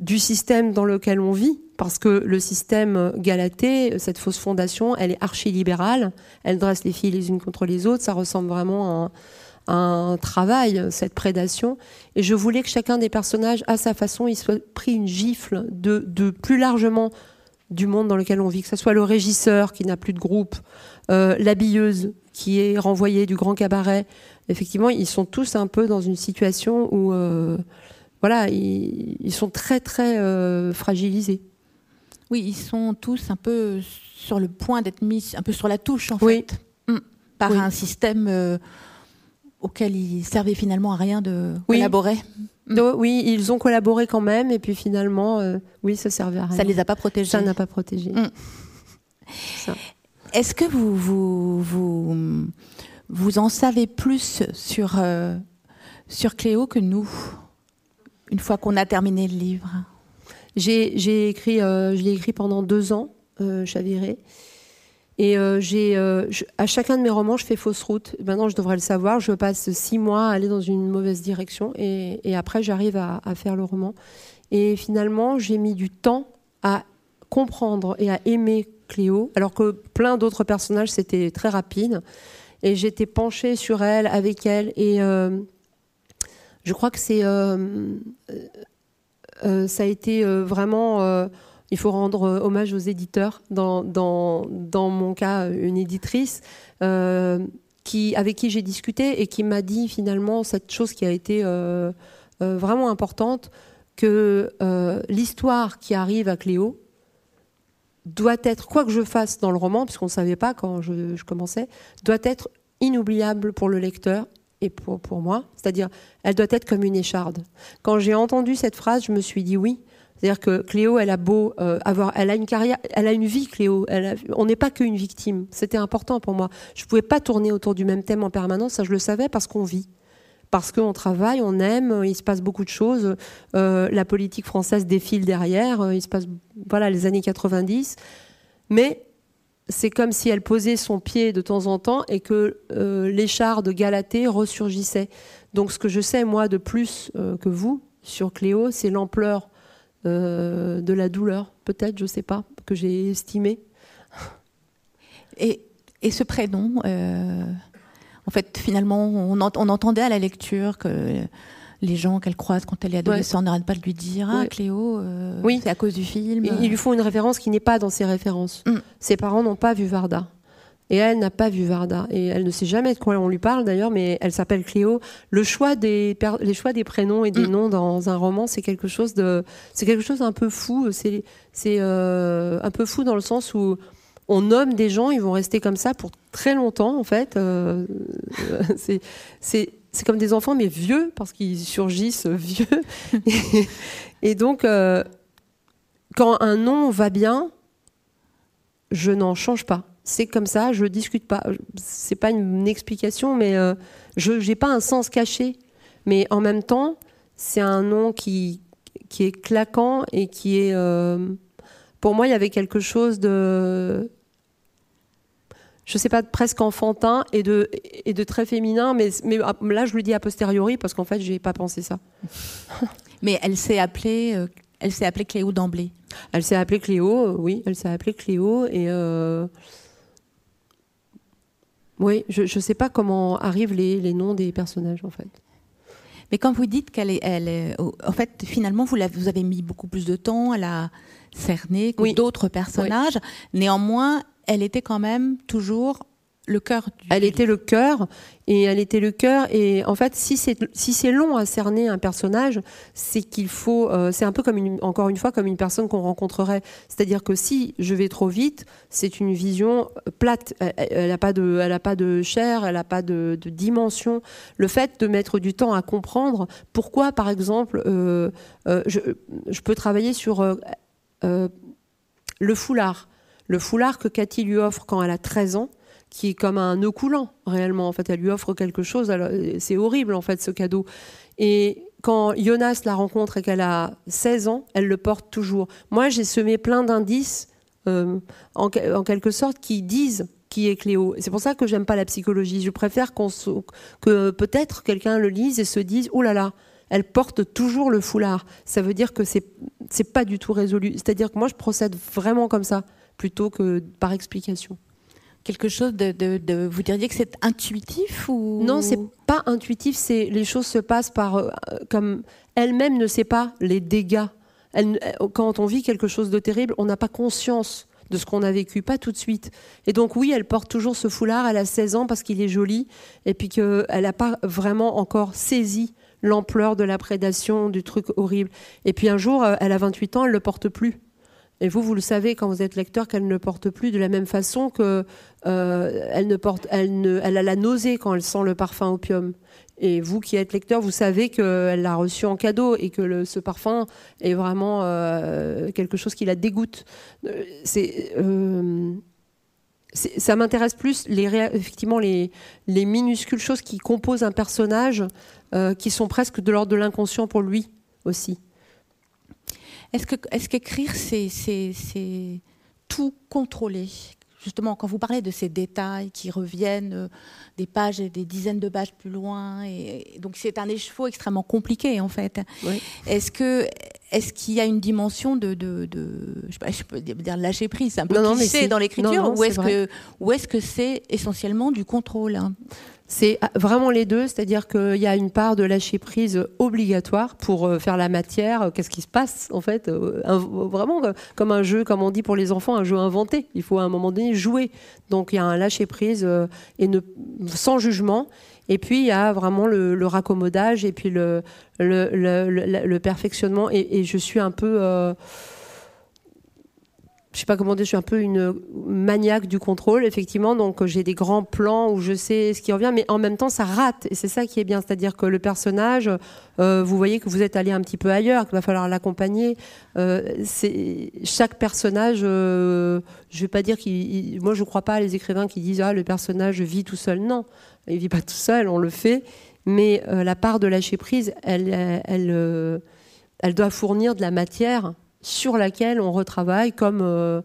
du système dans lequel on vit parce que le système Galatée, cette fausse fondation, elle est archi-libérale, elle dresse les filles les unes contre les autres, ça ressemble vraiment à un, travail, cette prédation. Et je voulais que chacun des personnages, à sa façon, il soit pris une gifle de, de plus largement du monde dans lequel on vit, que ce soit le régisseur qui n'a plus de groupe, euh, l'habilleuse qui est renvoyée du grand cabaret. Effectivement, ils sont tous un peu dans une situation où, euh, voilà, ils, sont très très euh, fragilisés. Oui, ils sont tous un peu sur le point d'être mis un peu sur la touche, en fait, par un système auquel ils servaient finalement à rien de collaborer. Mm. oui, ils ont collaboré quand même, et puis finalement, euh, oui, ça servait à rien. Ça les a pas protégés. Ça n'a pas protégé. Mm. Est-ce que vous, vous, vous, vous, en savez plus sur, euh, sur Cléo que nous, une fois qu'on a terminé le livre? J'ai écrit, euh, je l'ai écrit pendant deux ans, euh, Chaviré. Et euh, euh, à chacun de mes romans, je fais fausse route. Maintenant, je devrais le savoir. Je passe six mois à aller dans une mauvaise direction, et, après, j'arrive à, faire le roman. Et finalement, j'ai mis du temps à comprendre et à aimer Cléo, alors que plein d'autres personnages, c'était très rapide. Et j'étais penchée sur elle, avec elle, et je crois que c'est euh, ça a été euh, vraiment euh, il faut rendre hommage aux éditeurs. Dans, mon cas, une éditrice qui, avec qui j'ai discuté et qui m'a dit finalement cette chose qui a été vraiment importante, que l'histoire qui arrive à Cléo doit être, quoi que je fasse dans le roman, puisqu'on ne savait pas quand je, je commençais, doit être inoubliable pour le lecteur et pour, pour moi. C'est-à-dire, elle doit être comme une écharde. Quand j'ai entendu cette phrase, je me suis dit oui. C'est-à-dire que Cléo, elle a beau euh, avoir, elle a une carrière, elle a une vie, Cléo. On n'est pas qu'une victime. C'était important pour moi. Je pouvais pas tourner autour du même thème en permanence. Ça, je le savais parce qu'on vit, parce qu'on travaille, on aime. Il se passe beaucoup de choses. Euh, la politique française défile derrière. Il se passe, voilà, les années 90. Mais c'est comme si elle posait son pied de temps en temps et que euh, l'écharde Galatée ressurgissait. Donc ce que je sais, moi, de plus euh, que vous, sur Cléo, c'est l'ampleur euh, de la douleur, peut-être, je ne sais pas, que j'ai estimé. Et, ce prénom, en fait, finalement, on, on, entendait à la lecture que les gens qu'elle croise quand elle est adolescente n'arrêtent pas de lui dire Ah, Cléo, euh, oui. c'est à cause du film. ils lui font une référence qui n'est pas dans ses références. Mm. Ses parents n'ont pas vu Varda. Et elle n'a pas vu Varda. Et elle ne sait jamais de quoi on lui parle d'ailleurs, mais elle s'appelle Cléo. Le choix des, les choix des prénoms et des mm. noms dans un roman, c'est quelque chose de, c'est quelque chose d'un peu fou. C'est, c'est euh, un peu fou dans le sens où on nomme des gens, ils vont rester comme ça pour très longtemps en fait. Euh, c'est, c'est c'est comme des enfants, mais vieux, parce qu'ils surgissent vieux. et, donc, euh, quand un nom va bien, je n'en change pas. C'est comme ça, je ne discute pas. C'est pas une explication, mais euh, je n'ai pas un sens caché. Mais en même temps, c'est un nom qui, qui est claquant et qui est. Euh, pour moi, il y avait quelque chose de. Je sais pas, presque enfantin et de, et de très féminin, mais, mais là, je le dis a posteriori parce qu'en fait, j'ai pas pensé ça. mais elle s'est appelée, euh, elle s'est appelée Cléo d'emblée. Elle s'est appelée Cléo, oui, elle s'est appelée Cléo et. Oui, je ne sais pas comment arrivent les, les noms des personnages en fait. Mais quand vous dites qu'elle est, elle est, en fait, finalement, vous, vous avez mis beaucoup plus de temps à la cerner que d'autres personnages. Néanmoins, elle était quand même toujours le cœur. Elle était le cœur et elle était le cœur et en fait si c'est si c'est long à cerner un personnage, c'est qu'il faut euh, c'est un peu comme une, encore une fois comme une personne qu'on rencontrerait, c'est-à-dire que si je vais trop vite, c'est une vision plate, elle n'a pas de elle a pas de chair, elle n'a pas de, dimension. Le fait de mettre du temps à comprendre pourquoi par exemple euh, euh, je, je, peux travailler sur le foulard, le foulard que Cathy lui offre quand elle a 13 ans qui est comme un nœud coulant, réellement. En fait, elle lui offre quelque chose. C'est horrible, en fait, ce cadeau. Et quand Jonas la rencontre et qu'elle a 16 ans, elle le porte toujours. Moi, j'ai semé plein d'indices, euh, en, quelque sorte, qui disent qui est Cléo. C'est pour ça que j'aime pas la psychologie. Je préfère que peut-être quelqu'un le lise et se dise oh là là, elle porte toujours le foulard. Ça veut dire que c'est c'est pas du tout résolu. C'est-à-dire que moi je procède vraiment comme ça plutôt que par explication quelque chose de, vous diriez que c'est intuitif ou? Non c'est pas intuitif c'est les choses se passent par euh, comme elle-même ne sait pas les dégâts elle, quand on vit quelque chose de terrible on n'a pas conscience de ce qu'on a vécu, pas tout de suite. Et donc oui, elle porte toujours ce foulard, elle a 16 ans parce qu'il est joli, et puis qu'elle n'a pas vraiment encore saisi l'ampleur de la prédation, du truc horrible. Et puis un jour, euh, elle a 28 ans, elle le porte plus. Et vous, vous le savez quand vous êtes lecteur qu'elle ne porte plus de la même façon que euh, elle ne porte, elle ne, elle a la nausée quand elle sent le parfum opium. Et vous qui êtes lecteur, vous savez qu'elle l'a reçu en cadeau et que ce parfum est vraiment euh, quelque chose qui la dégoûte. Euh, c'est ça m'intéresse plus les effectivement les, les minuscules choses qui composent un personnage qui sont presque de l'ordre de l'inconscient pour lui aussi. Est-ce que est-ce qu'écrire c'est, c'est, tout contrôler? Justement, quand vous parlez de ces détails qui reviennent euh, des pages et des dizaines de pages plus loin, et, donc c'est un écheveau extrêmement compliqué en fait. Est-ce que est-ce qu'il y a une dimension de, de, de je, sais pas, je, peux dire lâcher prise, un peu non, dans l'écriture, ou est-ce que ou est-ce que c'est essentiellement du contrôle hein? C'est vraiment les deux, c'est-à-dire qu'il y a une part de lâcher prise obligatoire pour euh, faire la matière. Qu'est-ce qui se passe en fait euh, Vraiment comme un jeu, comme on dit pour les enfants, un jeu inventé. Il faut à un moment donné jouer. Donc il y a un lâcher prise euh, et sans jugement. Et puis il y a vraiment le, raccommodage et puis le, perfectionnement. Et, je suis un peu je sais pas comment dire, je suis un peu une maniaque du contrôle, effectivement. Donc j'ai des grands plans où je sais ce qui revient, mais en même temps ça rate. Et c'est ça qui est bien, c'est-à-dire que le personnage, euh, vous voyez que vous êtes allé un petit peu ailleurs, qu'il va falloir l'accompagner. Euh, chaque personnage. Euh, je vais pas dire qu'il. Moi, je crois pas à les écrivains qui disent ah le personnage vit tout seul. Non, il vit pas tout seul. On le fait, mais la part de lâcher prise, elle doit fournir de la matière sur laquelle on retravaille comme, euh,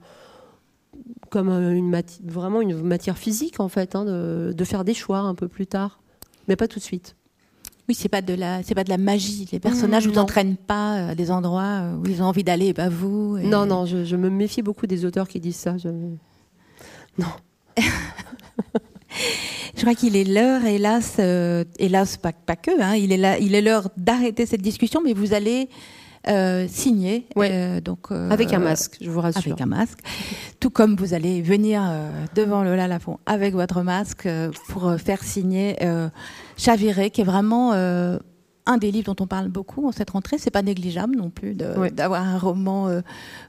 comme une vraiment une matière physique, en fait, hein, de, faire des choix un peu plus tard, mais pas tout de suite. Oui, c'est pas de la, c'est pas de la magie. Les personnages ne vous entraînent pas à des endroits euh, où ils ont envie d'aller, pas vous. Non, non, je, me méfie beaucoup des auteurs qui disent ça. Non. Je crois qu'il est l'heure, hélas, euh, hélas pas, pas que, hein, il est là, il est l'heure d'arrêter cette discussion, mais vous allez euh, signé. Euh, donc, euh, avec un masque, je vous rassure. Avec un masque. Tout comme vous allez venir devant le Lafont avec votre masque pour faire signer Chaviré, qui est vraiment un des livres dont on parle beaucoup en cette rentrée. C'est pas négligeable non plus d'avoir un roman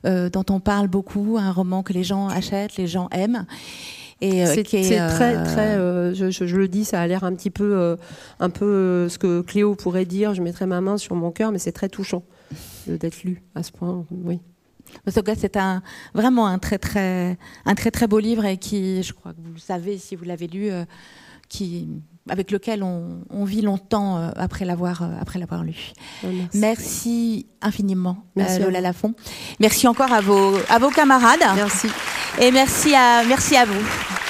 dont on parle beaucoup, un roman que les gens achètent, les gens aiment. C'est très très. je, je, le dis, ça a l'air un petit peu, un peu ce que Cléo pourrait dire. Je mettrai ma main sur mon cœur, mais c'est très touchant d'être lu à ce point. Oui. C'est un, vraiment un très, très, un très très beau livre et qui, je crois que vous le savez si vous l'avez lu, euh, qui avec lequel on, on vit longtemps euh, après l'avoir euh, après l'avoir lu. Merci. Merci infiniment, Merci Lola Lafont. Merci encore à vos à vos camarades Merci. et merci à merci à vous.